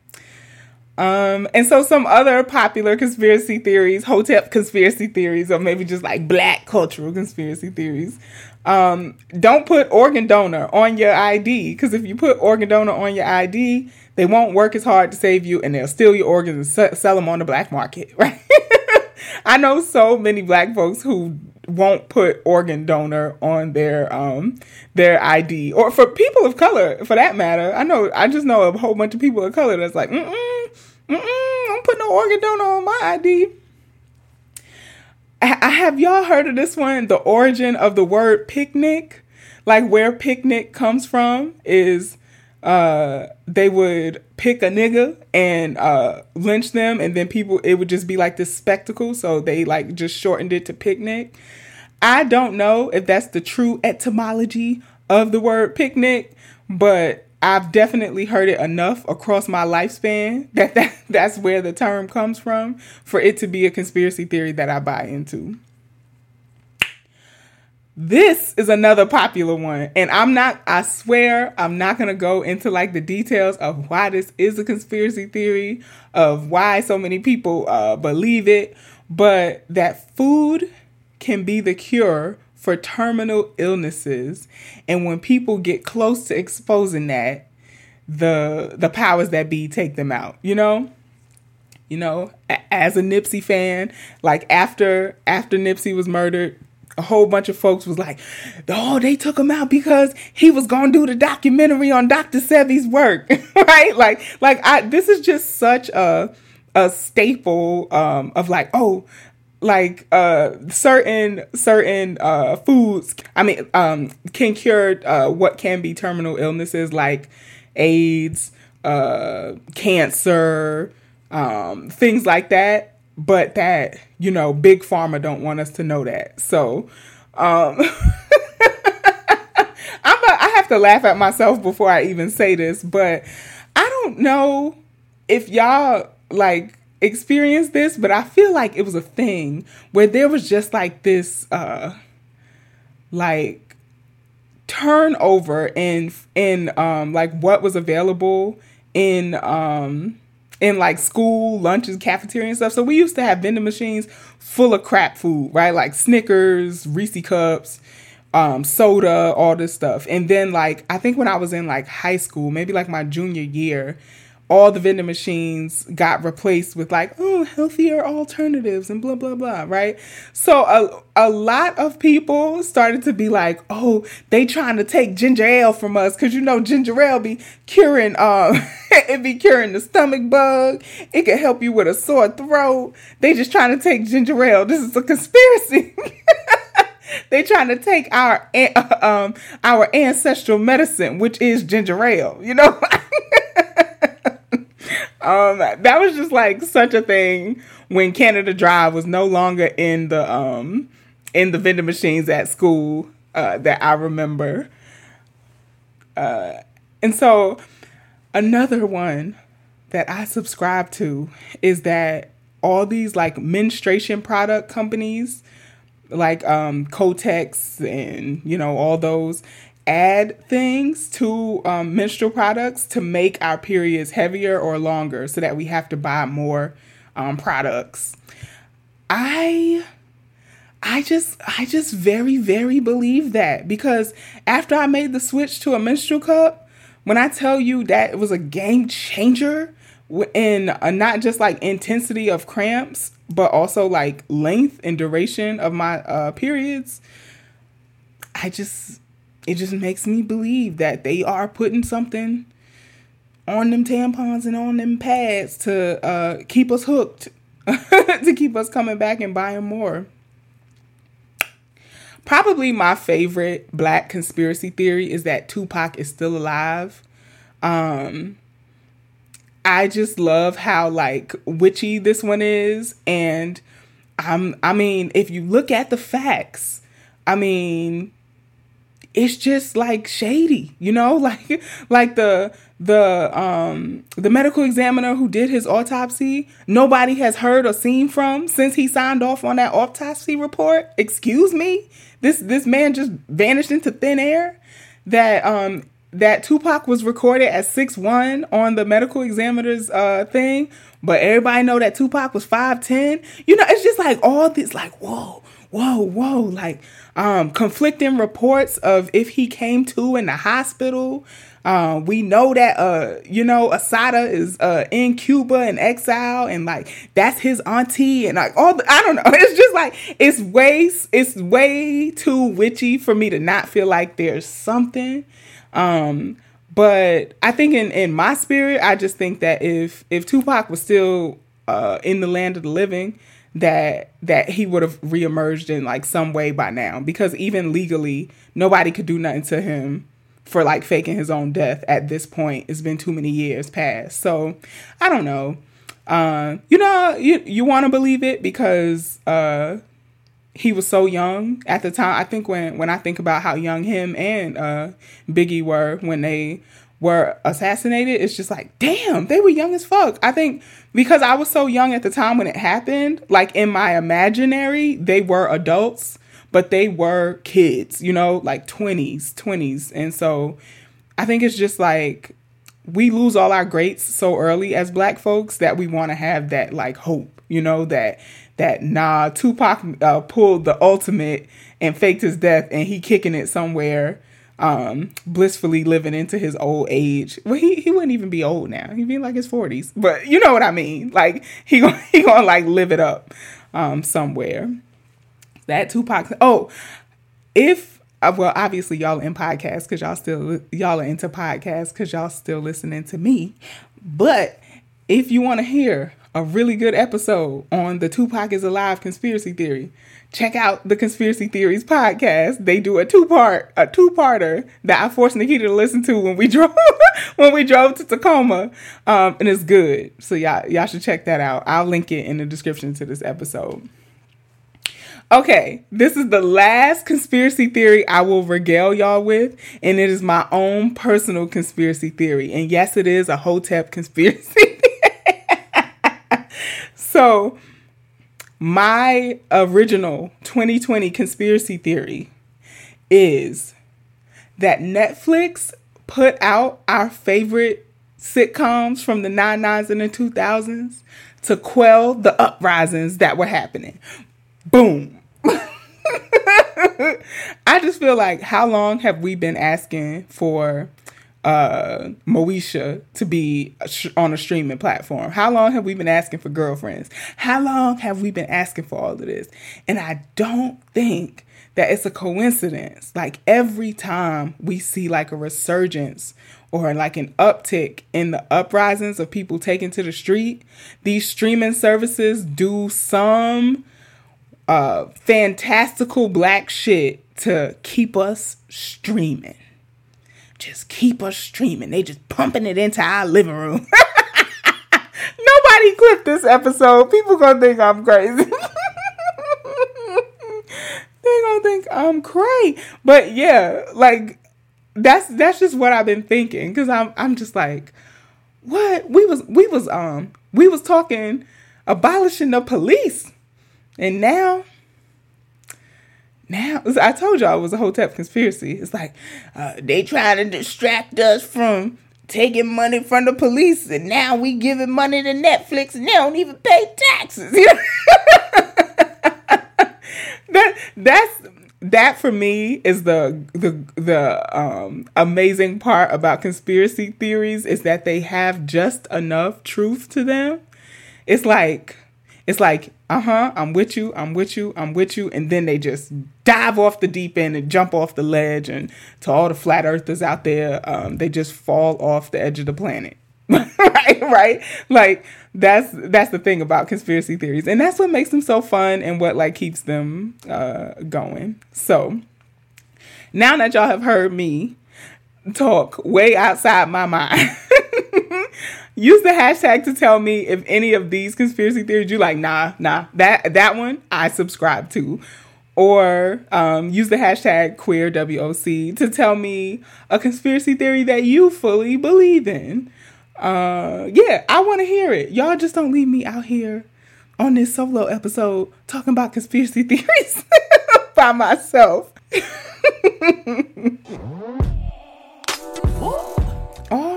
Um, and so some other popular conspiracy theories, Hotep conspiracy theories, or maybe just like black cultural conspiracy theories. Um, don't put organ donor on your ID because if you put organ donor on your ID, they won't work as hard to save you and they'll steal your organs and sell them on the black market, right? I know so many black folks who won't put organ donor on their um their ID or for people of color for that matter. I know I just know a whole bunch of people of color that's like, mm mm, mm I'm putting no organ donor on my ID. I, have y'all heard of this one? The origin of the word picnic, like where picnic comes from, is uh, they would pick a nigga and uh, lynch them, and then people it would just be like this spectacle. So they like just shortened it to picnic. I don't know if that's the true etymology of the word picnic, but I've definitely heard it enough across my lifespan that, that that's where the term comes from for it to be a conspiracy theory that I buy into. This is another popular one. And I'm not, I swear, I'm not going to go into like the details of why this is a conspiracy theory, of why so many people uh, believe it, but that food can be the cure for terminal illnesses. And when people get close to exposing that, the the powers that be take them out, you know? You know, as a Nipsey fan, like after after Nipsey was murdered, a whole bunch of folks was like, "Oh, they took him out because he was gonna do the documentary on Dr. Sebi's work, right?" Like, like I this is just such a a staple um, of like, oh, like uh certain certain uh foods i mean um can cure uh what can be terminal illnesses like aids uh cancer um things like that but that you know big pharma don't want us to know that. So um I'm a, I have to laugh at myself before I even say this but I don't know if y'all like experienced this but I feel like it was a thing where there was just like this uh like turnover in in um like what was available in um in like school lunches, cafeteria and stuff. So we used to have vending machines full of crap food, right? Like Snickers, Reese cups, um, soda, all this stuff. And then like I think when I was in like high school, maybe like my junior year, all the vending machines got replaced with like oh healthier alternatives and blah blah blah right? So a, a lot of people started to be like oh they trying to take ginger ale from us. Because you know ginger ale be curing um it be curing the stomach bug. It can help you with a sore throat. They just trying to take ginger ale. This is a conspiracy. They trying to take our um our ancestral medicine which is ginger ale you know um, that was just like such a thing when Canada Dry was no longer in the um in the vending machines at school uh, that I remember. Uh, and so another one that I subscribe to is that all these like menstruation product companies like um Kotex and you know all those add things to um, menstrual products to make our periods heavier or longer so that we have to buy more um, products. I I just I just very very believe that because after I made the switch to a menstrual cup, when I tell you that it was a game changer in a, not just like intensity of cramps, but also like length and duration of my uh, periods, I just it just makes me believe that they are putting something on them tampons and on them pads to uh, keep us hooked, to keep us coming back and buying more. Probably my favorite black conspiracy theory is that Tupac is still alive. Um, I just love how like witchy this one is, and I'm I mean, if you look at the facts, I mean, it's just like shady, you know, like like the the um the medical examiner who did his autopsy, nobody has heard or seen from since he signed off on that autopsy report. Excuse me, this this man just vanished into thin air. That um that Tupac was recorded at six one on the medical examiner's uh thing, but everybody know that Tupac was five ten. You know, it's just like all this like whoa, whoa, whoa, like um conflicting reports of if he came to in the hospital. Um, we know that uh, you know, Assata is uh in Cuba in exile, and like that's his auntie, and like all the, I don't know. It's just like it's way it's way too witchy for me to not feel like there's something. Um, but I think in in my spirit, I just think that if if Tupac was still uh in the land of the living, that that he would have reemerged in like some way by now because even legally nobody could do nothing to him for like faking his own death at this point. It's been too many years past. So I don't know. Uh, you know, you you want to believe it because uh, he was so young at the time. I think when when I think about how young him and uh, Biggie were when they were assassinated, it's just like, damn, they were young as fuck. I think because I was so young at the time when it happened, like in my imaginary, they were adults but they were kids, you know, like 20s, 20s. And so I think it's just like we lose all our greats so early as black folks that we want to have that like hope, you know, that that nah, Tupac uh, pulled the ultimate and faked his death and he kicking it somewhere um blissfully living into his old age. Well, he he wouldn't even be old now. He'd be in like his 40s. But you know what I mean? Like he gonna, he going to like live it up um somewhere that Tupac. Oh, if uh, well, obviously y'all in podcasts because y'all still y'all are into podcasts because y'all still listening to me. But if you want to hear a really good episode on the Tupac is alive conspiracy theory, check out the Conspiracy Theories podcast. They do a two part a two parter that I forced Nikita to listen to when we drove when we drove to Tacoma, um, and it's good. So y'all y'all should check that out. I'll link it in the description to this episode. Okay, this is the last conspiracy theory I will regale y'all with, and it is my own personal conspiracy theory. And yes, it is a Hotep conspiracy. so, my original 2020 conspiracy theory is that Netflix put out our favorite sitcoms from the 99s and the 2000s to quell the uprisings that were happening. Boom. I just feel like how long have we been asking for uh Moesha to be on a streaming platform? How long have we been asking for girlfriends? How long have we been asking for all of this? And I don't think that it's a coincidence. Like every time we see like a resurgence or like an uptick in the uprisings of people taking to the street, these streaming services do some uh, fantastical black shit to keep us streaming. Just keep us streaming. They just pumping it into our living room. Nobody clipped this episode. People gonna think I'm crazy. they gonna think I'm crazy. But yeah, like that's that's just what I've been thinking. Cause I'm I'm just like, what? We was we was um we was talking abolishing the police and now, now I told y'all it was a Hotep conspiracy. It's like uh, they trying to distract us from taking money from the police, and now we giving money to Netflix, and they don't even pay taxes. that that's that for me is the the the um, amazing part about conspiracy theories is that they have just enough truth to them. It's like it's like, uh huh, I'm with you, I'm with you, I'm with you. And then they just dive off the deep end and jump off the ledge. And to all the flat earthers out there, um, they just fall off the edge of the planet. right, right? Like that's that's the thing about conspiracy theories. And that's what makes them so fun and what like keeps them uh going. So now that y'all have heard me talk way outside my mind. Use the hashtag to tell me if any of these conspiracy theories you like, nah, nah, that that one I subscribe to. Or um, use the hashtag queer WOC to tell me a conspiracy theory that you fully believe in. Uh, yeah, I want to hear it. Y'all just don't leave me out here on this solo episode talking about conspiracy theories by myself.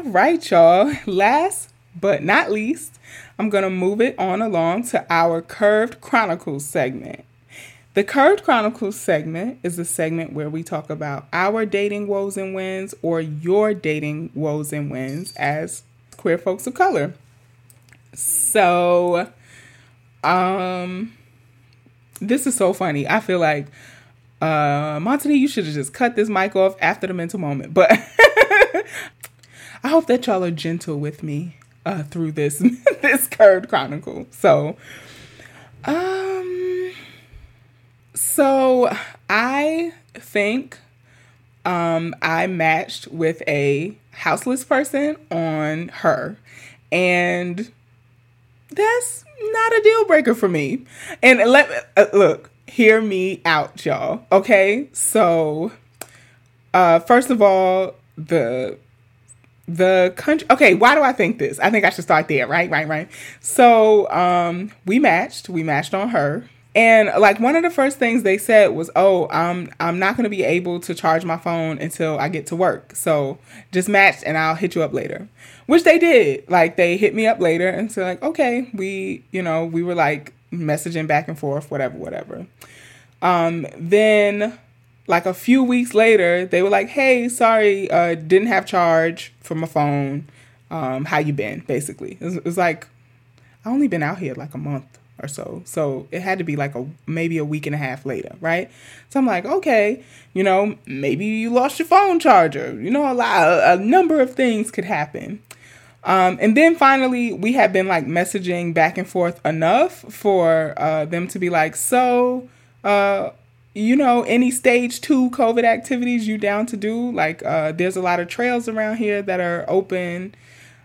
Right, y'all. Last but not least, I'm going to move it on along to our Curved Chronicles segment. The Curved Chronicles segment is a segment where we talk about our dating woes and wins or your dating woes and wins as queer folks of color. So, um, this is so funny. I feel like, uh, Montani, you should have just cut this mic off after the mental moment. But I hope that y'all are gentle with me uh, through this this curved chronicle. So, um, so I think um I matched with a houseless person on her, and that's not a deal breaker for me. And let uh, look, hear me out, y'all. Okay, so uh, first of all, the the country okay why do i think this? I think i should start there right right right. So um we matched we matched on her. And like one of the first things they said was oh i'm i'm not going to be able to charge my phone until i get to work. So just matched and i'll hit you up later. Which they did. Like they hit me up later and so like okay we you know we were like messaging back and forth whatever whatever. Um then like a few weeks later, they were like, "Hey, sorry, uh, didn't have charge for my phone. Um, how you been?" Basically, it was, it was like I only been out here like a month or so, so it had to be like a maybe a week and a half later, right? So I'm like, okay, you know, maybe you lost your phone charger. You know, a lot, a, number of things could happen. Um, and then finally, we had been like messaging back and forth enough for uh, them to be like, so, uh, you know, any stage two COVID activities you down to do? Like, uh, there's a lot of trails around here that are open.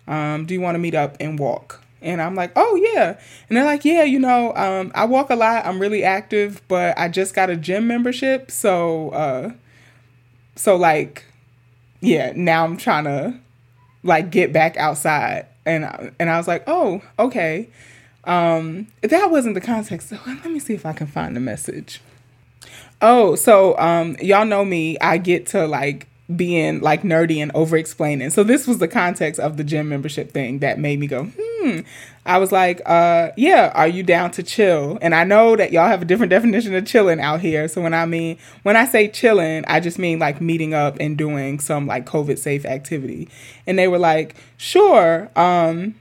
Um, do you want to meet up and walk? And I'm like, oh yeah. And they're like, yeah, you know, um, I walk a lot. I'm really active, but I just got a gym membership. So, uh, so like, yeah, now I'm trying to like get back outside. And, I, and I was like, oh, okay. Um, that wasn't the context. So let me see if I can find the message. Oh, so um y'all know me. I get to like being like nerdy and over explaining. So this was the context of the gym membership thing that made me go, hmm. I was like, uh, yeah, are you down to chill? And I know that y'all have a different definition of chilling out here. So when I mean when I say chilling, I just mean like meeting up and doing some like COVID safe activity. And they were like, sure, um,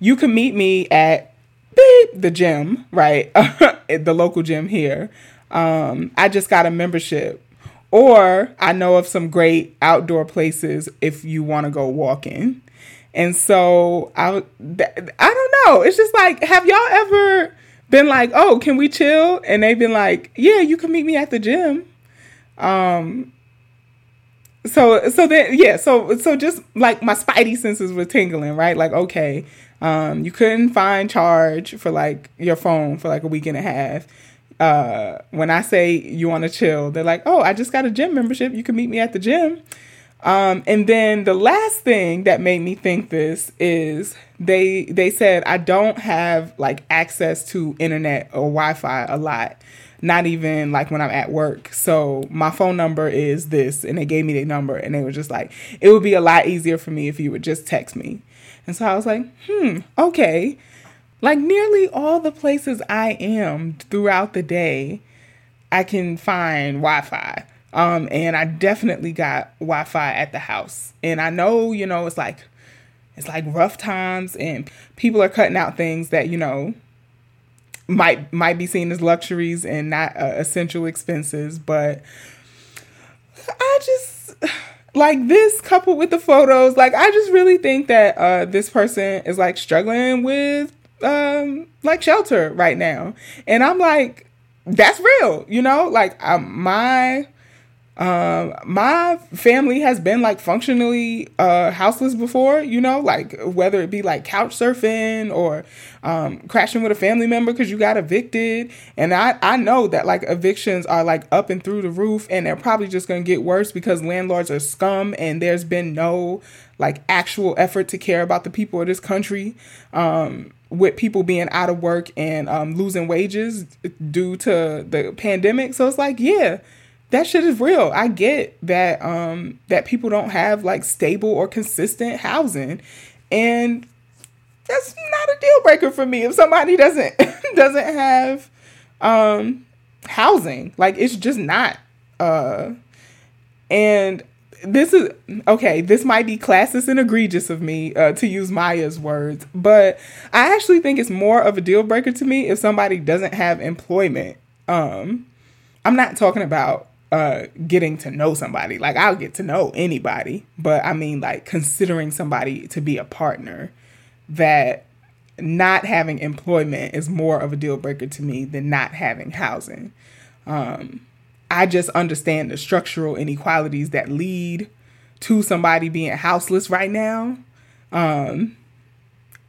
you can meet me at beep, the gym, right? the local gym here. Um, I just got a membership. Or I know of some great outdoor places if you want to go walking. And so I, I don't know. It's just like, have y'all ever been like, oh, can we chill? And they've been like, yeah, you can meet me at the gym. Um, so so then yeah so so just like my spidey senses were tingling right like okay um you couldn't find charge for like your phone for like a week and a half uh, when I say you want to chill, they're like, oh, I just got a gym membership. You can meet me at the gym. Um, and then the last thing that made me think this is they they said I don't have like access to internet or Wi-Fi a lot, not even like when I'm at work. So my phone number is this, and they gave me the number, and they were just like, it would be a lot easier for me if you would just text me. And so I was like, hmm, okay. Like nearly all the places I am throughout the day, I can find Wi Fi. Um, and I definitely got Wi Fi at the house. And I know, you know, it's like it's like rough times and people are cutting out things that, you know, might might be seen as luxuries and not uh, essential expenses, but I just like this coupled with the photos, like I just really think that uh this person is like struggling with um like shelter right now. And I'm like that's real, you know? Like my um, my family has been like functionally uh, houseless before, you know, like whether it be like couch surfing or um, crashing with a family member because you got evicted. And I, I know that like evictions are like up and through the roof and they're probably just going to get worse because landlords are scum and there's been no like actual effort to care about the people of this country. Um, with people being out of work and um, losing wages due to the pandemic. So it's like, yeah, that shit is real. I get that um that people don't have like stable or consistent housing. And that's not a deal breaker for me if somebody doesn't doesn't have um housing. Like it's just not uh and this is okay this might be classist and egregious of me uh, to use maya's words but i actually think it's more of a deal breaker to me if somebody doesn't have employment um i'm not talking about uh getting to know somebody. Like I'll get to know anybody, but I mean like considering somebody to be a partner that not having employment is more of a deal breaker to me than not having housing. Um I just understand the structural inequalities that lead to somebody being houseless right now. Um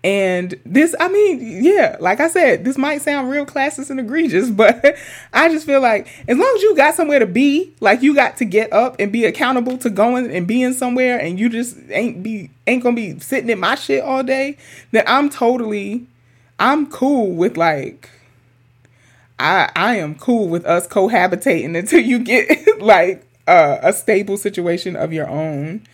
and this, I mean, yeah, like I said, this might sound real classist and egregious, but I just feel like as long as you got somewhere to be, like you got to get up and be accountable to going and being somewhere, and you just ain't be ain't gonna be sitting in my shit all day, then I'm totally, I'm cool with like, I I am cool with us cohabitating until you get like uh, a stable situation of your own.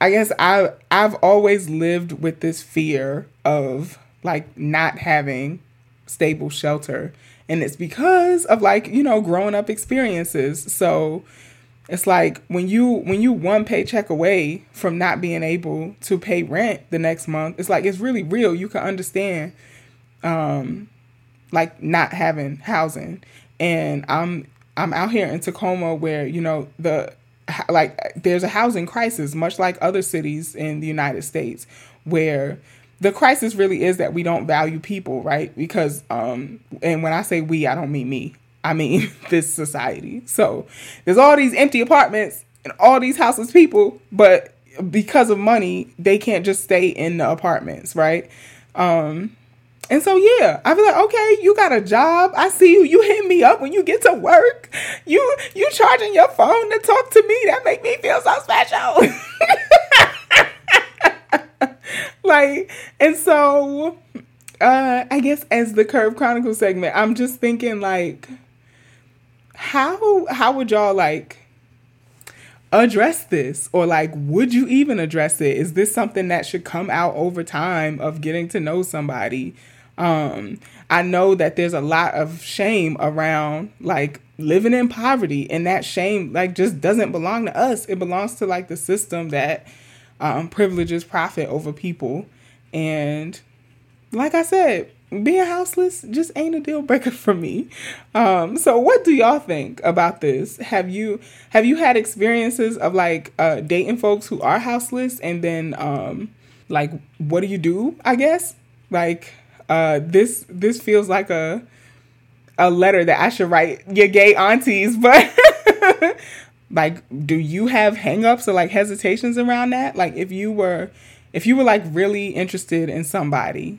I guess I I've always lived with this fear of like not having stable shelter. And it's because of like you know growing up experiences. So it's like when you when you one paycheck away from not being able to pay rent the next month it's like it's really real. You can understand um like not having housing and i'm i'm out here in tacoma where you know the like there's a housing crisis much like other cities in the United States where the crisis really is that we don't value people, right? Because um and when I say we, I don't mean me. I mean this society. So there's all these empty apartments and all these houseless people, but because of money, they can't just stay in the apartments, right? Um and so yeah, I feel like, okay, you got a job. I see you. You hit me up when you get to work. You you charging your phone to talk to me. That make me feel so special. like, and so uh I guess as the Curve Chronicle segment, I'm just thinking like how how would y'all like address this or like would you even address it is this something that should come out over time of getting to know somebody um, I know that there's a lot of shame around like living in poverty, and that shame like just doesn't belong to us. It belongs to like the system that um, privileges profit over people. And like I said, being houseless just ain't a deal breaker for me. Um, so what do y'all think about this? Have you have you had experiences of like uh, dating folks who are houseless, and then um, like what do you do? I guess like uh, this this feels like a a letter that I should write your gay aunties, but like do you have hangups or like hesitations around that? Like if you were if you were like really interested in somebody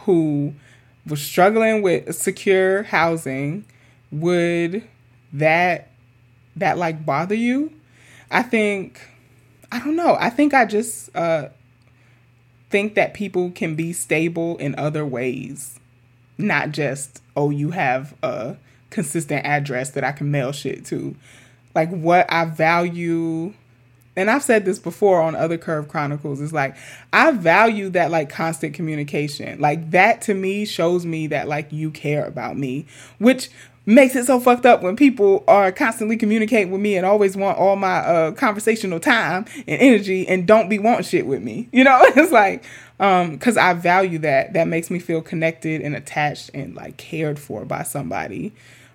who was struggling with secure housing, would that that like bother you? I think I don't know. I think I just uh think that people can be stable in other ways, not just, oh, you have a consistent address that I can mail shit to. Like what I value and I've said this before on other Curve Chronicles, is like I value that like constant communication. Like that to me shows me that like you care about me, which makes it so fucked up when people are constantly communicating with me and always want all my uh, conversational time and energy and don't be wanting shit with me. You know, it's like um cuz I value that. That makes me feel connected and attached and like cared for by somebody.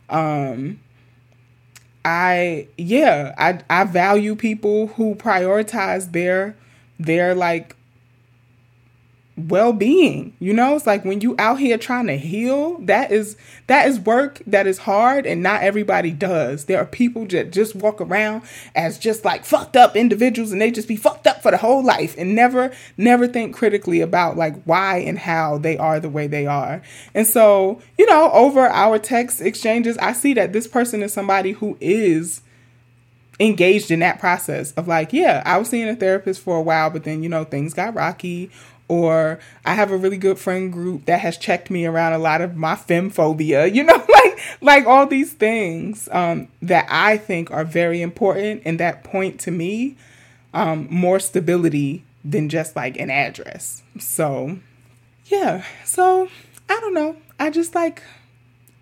Um I yeah, I I value people who prioritize their their like well-being you know? It's like when you out here trying to heal that is that is work that is hard and not everybody does. There are people that just walk around as just like fucked up individuals and they just be fucked up for the whole life and never never think critically about like why and how they are the way they are. And so you know over our text exchanges i see that this person is somebody who is engaged in that process of like, yeah, I was seeing a therapist for a while, but then, you know, things got rocky or I have a really good friend group that has checked me around a lot of my femmephobia, you know, like like all these things um, that I think are very important and that point to me um, more stability than just like an address. So yeah, so I don't know. I just like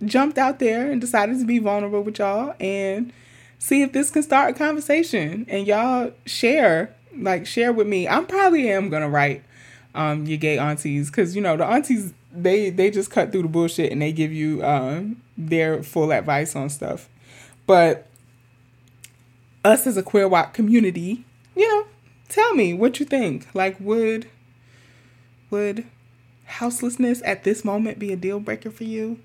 jumped out there and decided to be vulnerable with y'all and see if this can start a conversation and y'all share like share with me. I'm probably am gonna write um, your gay aunties because you know the aunties they they just cut through the bullshit and they give you um, their full advice on stuff. But us as a queer WOC community, you know, tell me what you think. Like, would would houselessness at this moment be a deal breaker for you?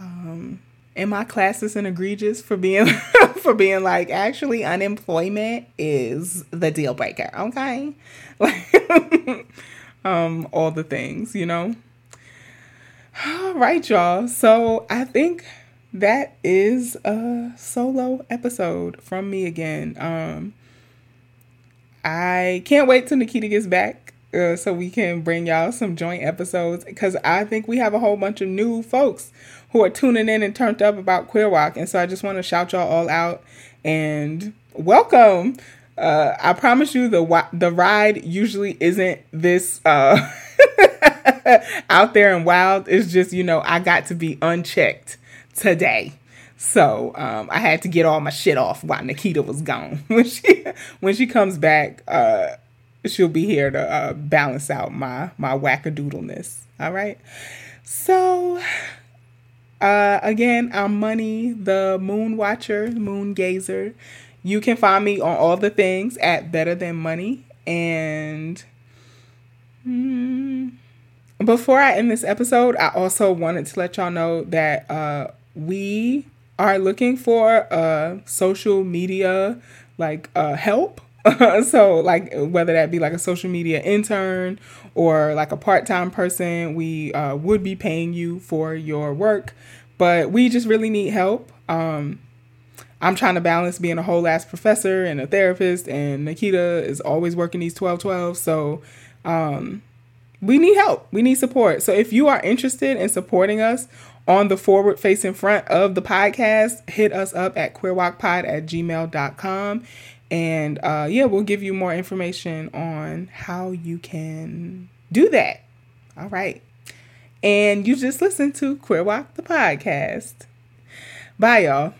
Um, am I classist and egregious for being for being like actually unemployment is the deal breaker? Okay, like um, all the things, you know. All right, y'all. So I think that is a solo episode from me again. Um, I can't wait till Nikita gets back uh, so we can bring y'all some joint episodes because I think we have a whole bunch of new folks who are tuning in and turned up about Queer WOC. And so I just want to shout y'all all out and welcome. Uh, I promise you, the the ride usually isn't this uh, out there and wild. It's just you know I got to be unchecked today, so um, I had to get all my shit off while Nikita was gone. when she when she comes back, uh, she'll be here to uh, balance out my my wackadoodleness. All right, so. Uh, again, I'm Money, the Moon Watcher, Moon Gazer. You can find me on all the things at Better Than Money. And mm, before I end this episode, I also wanted to let y'all know that uh, we are looking for uh, social media like uh, help. so like whether that be like a social media intern or like a part-time person, we uh, would be paying you for your work, but we just really need help. Um, I'm trying to balance being a whole ass professor and a therapist, and Nikita is always working these 12 12. So, um, we need help. We need support. So, if you are interested in supporting us on the forward facing front of the podcast, hit us up at queerwocpod at gmail.com. And uh, yeah, we'll give you more information on how you can do that. All right. And you just listened to Queer WOC the podcast. Bye, y'all.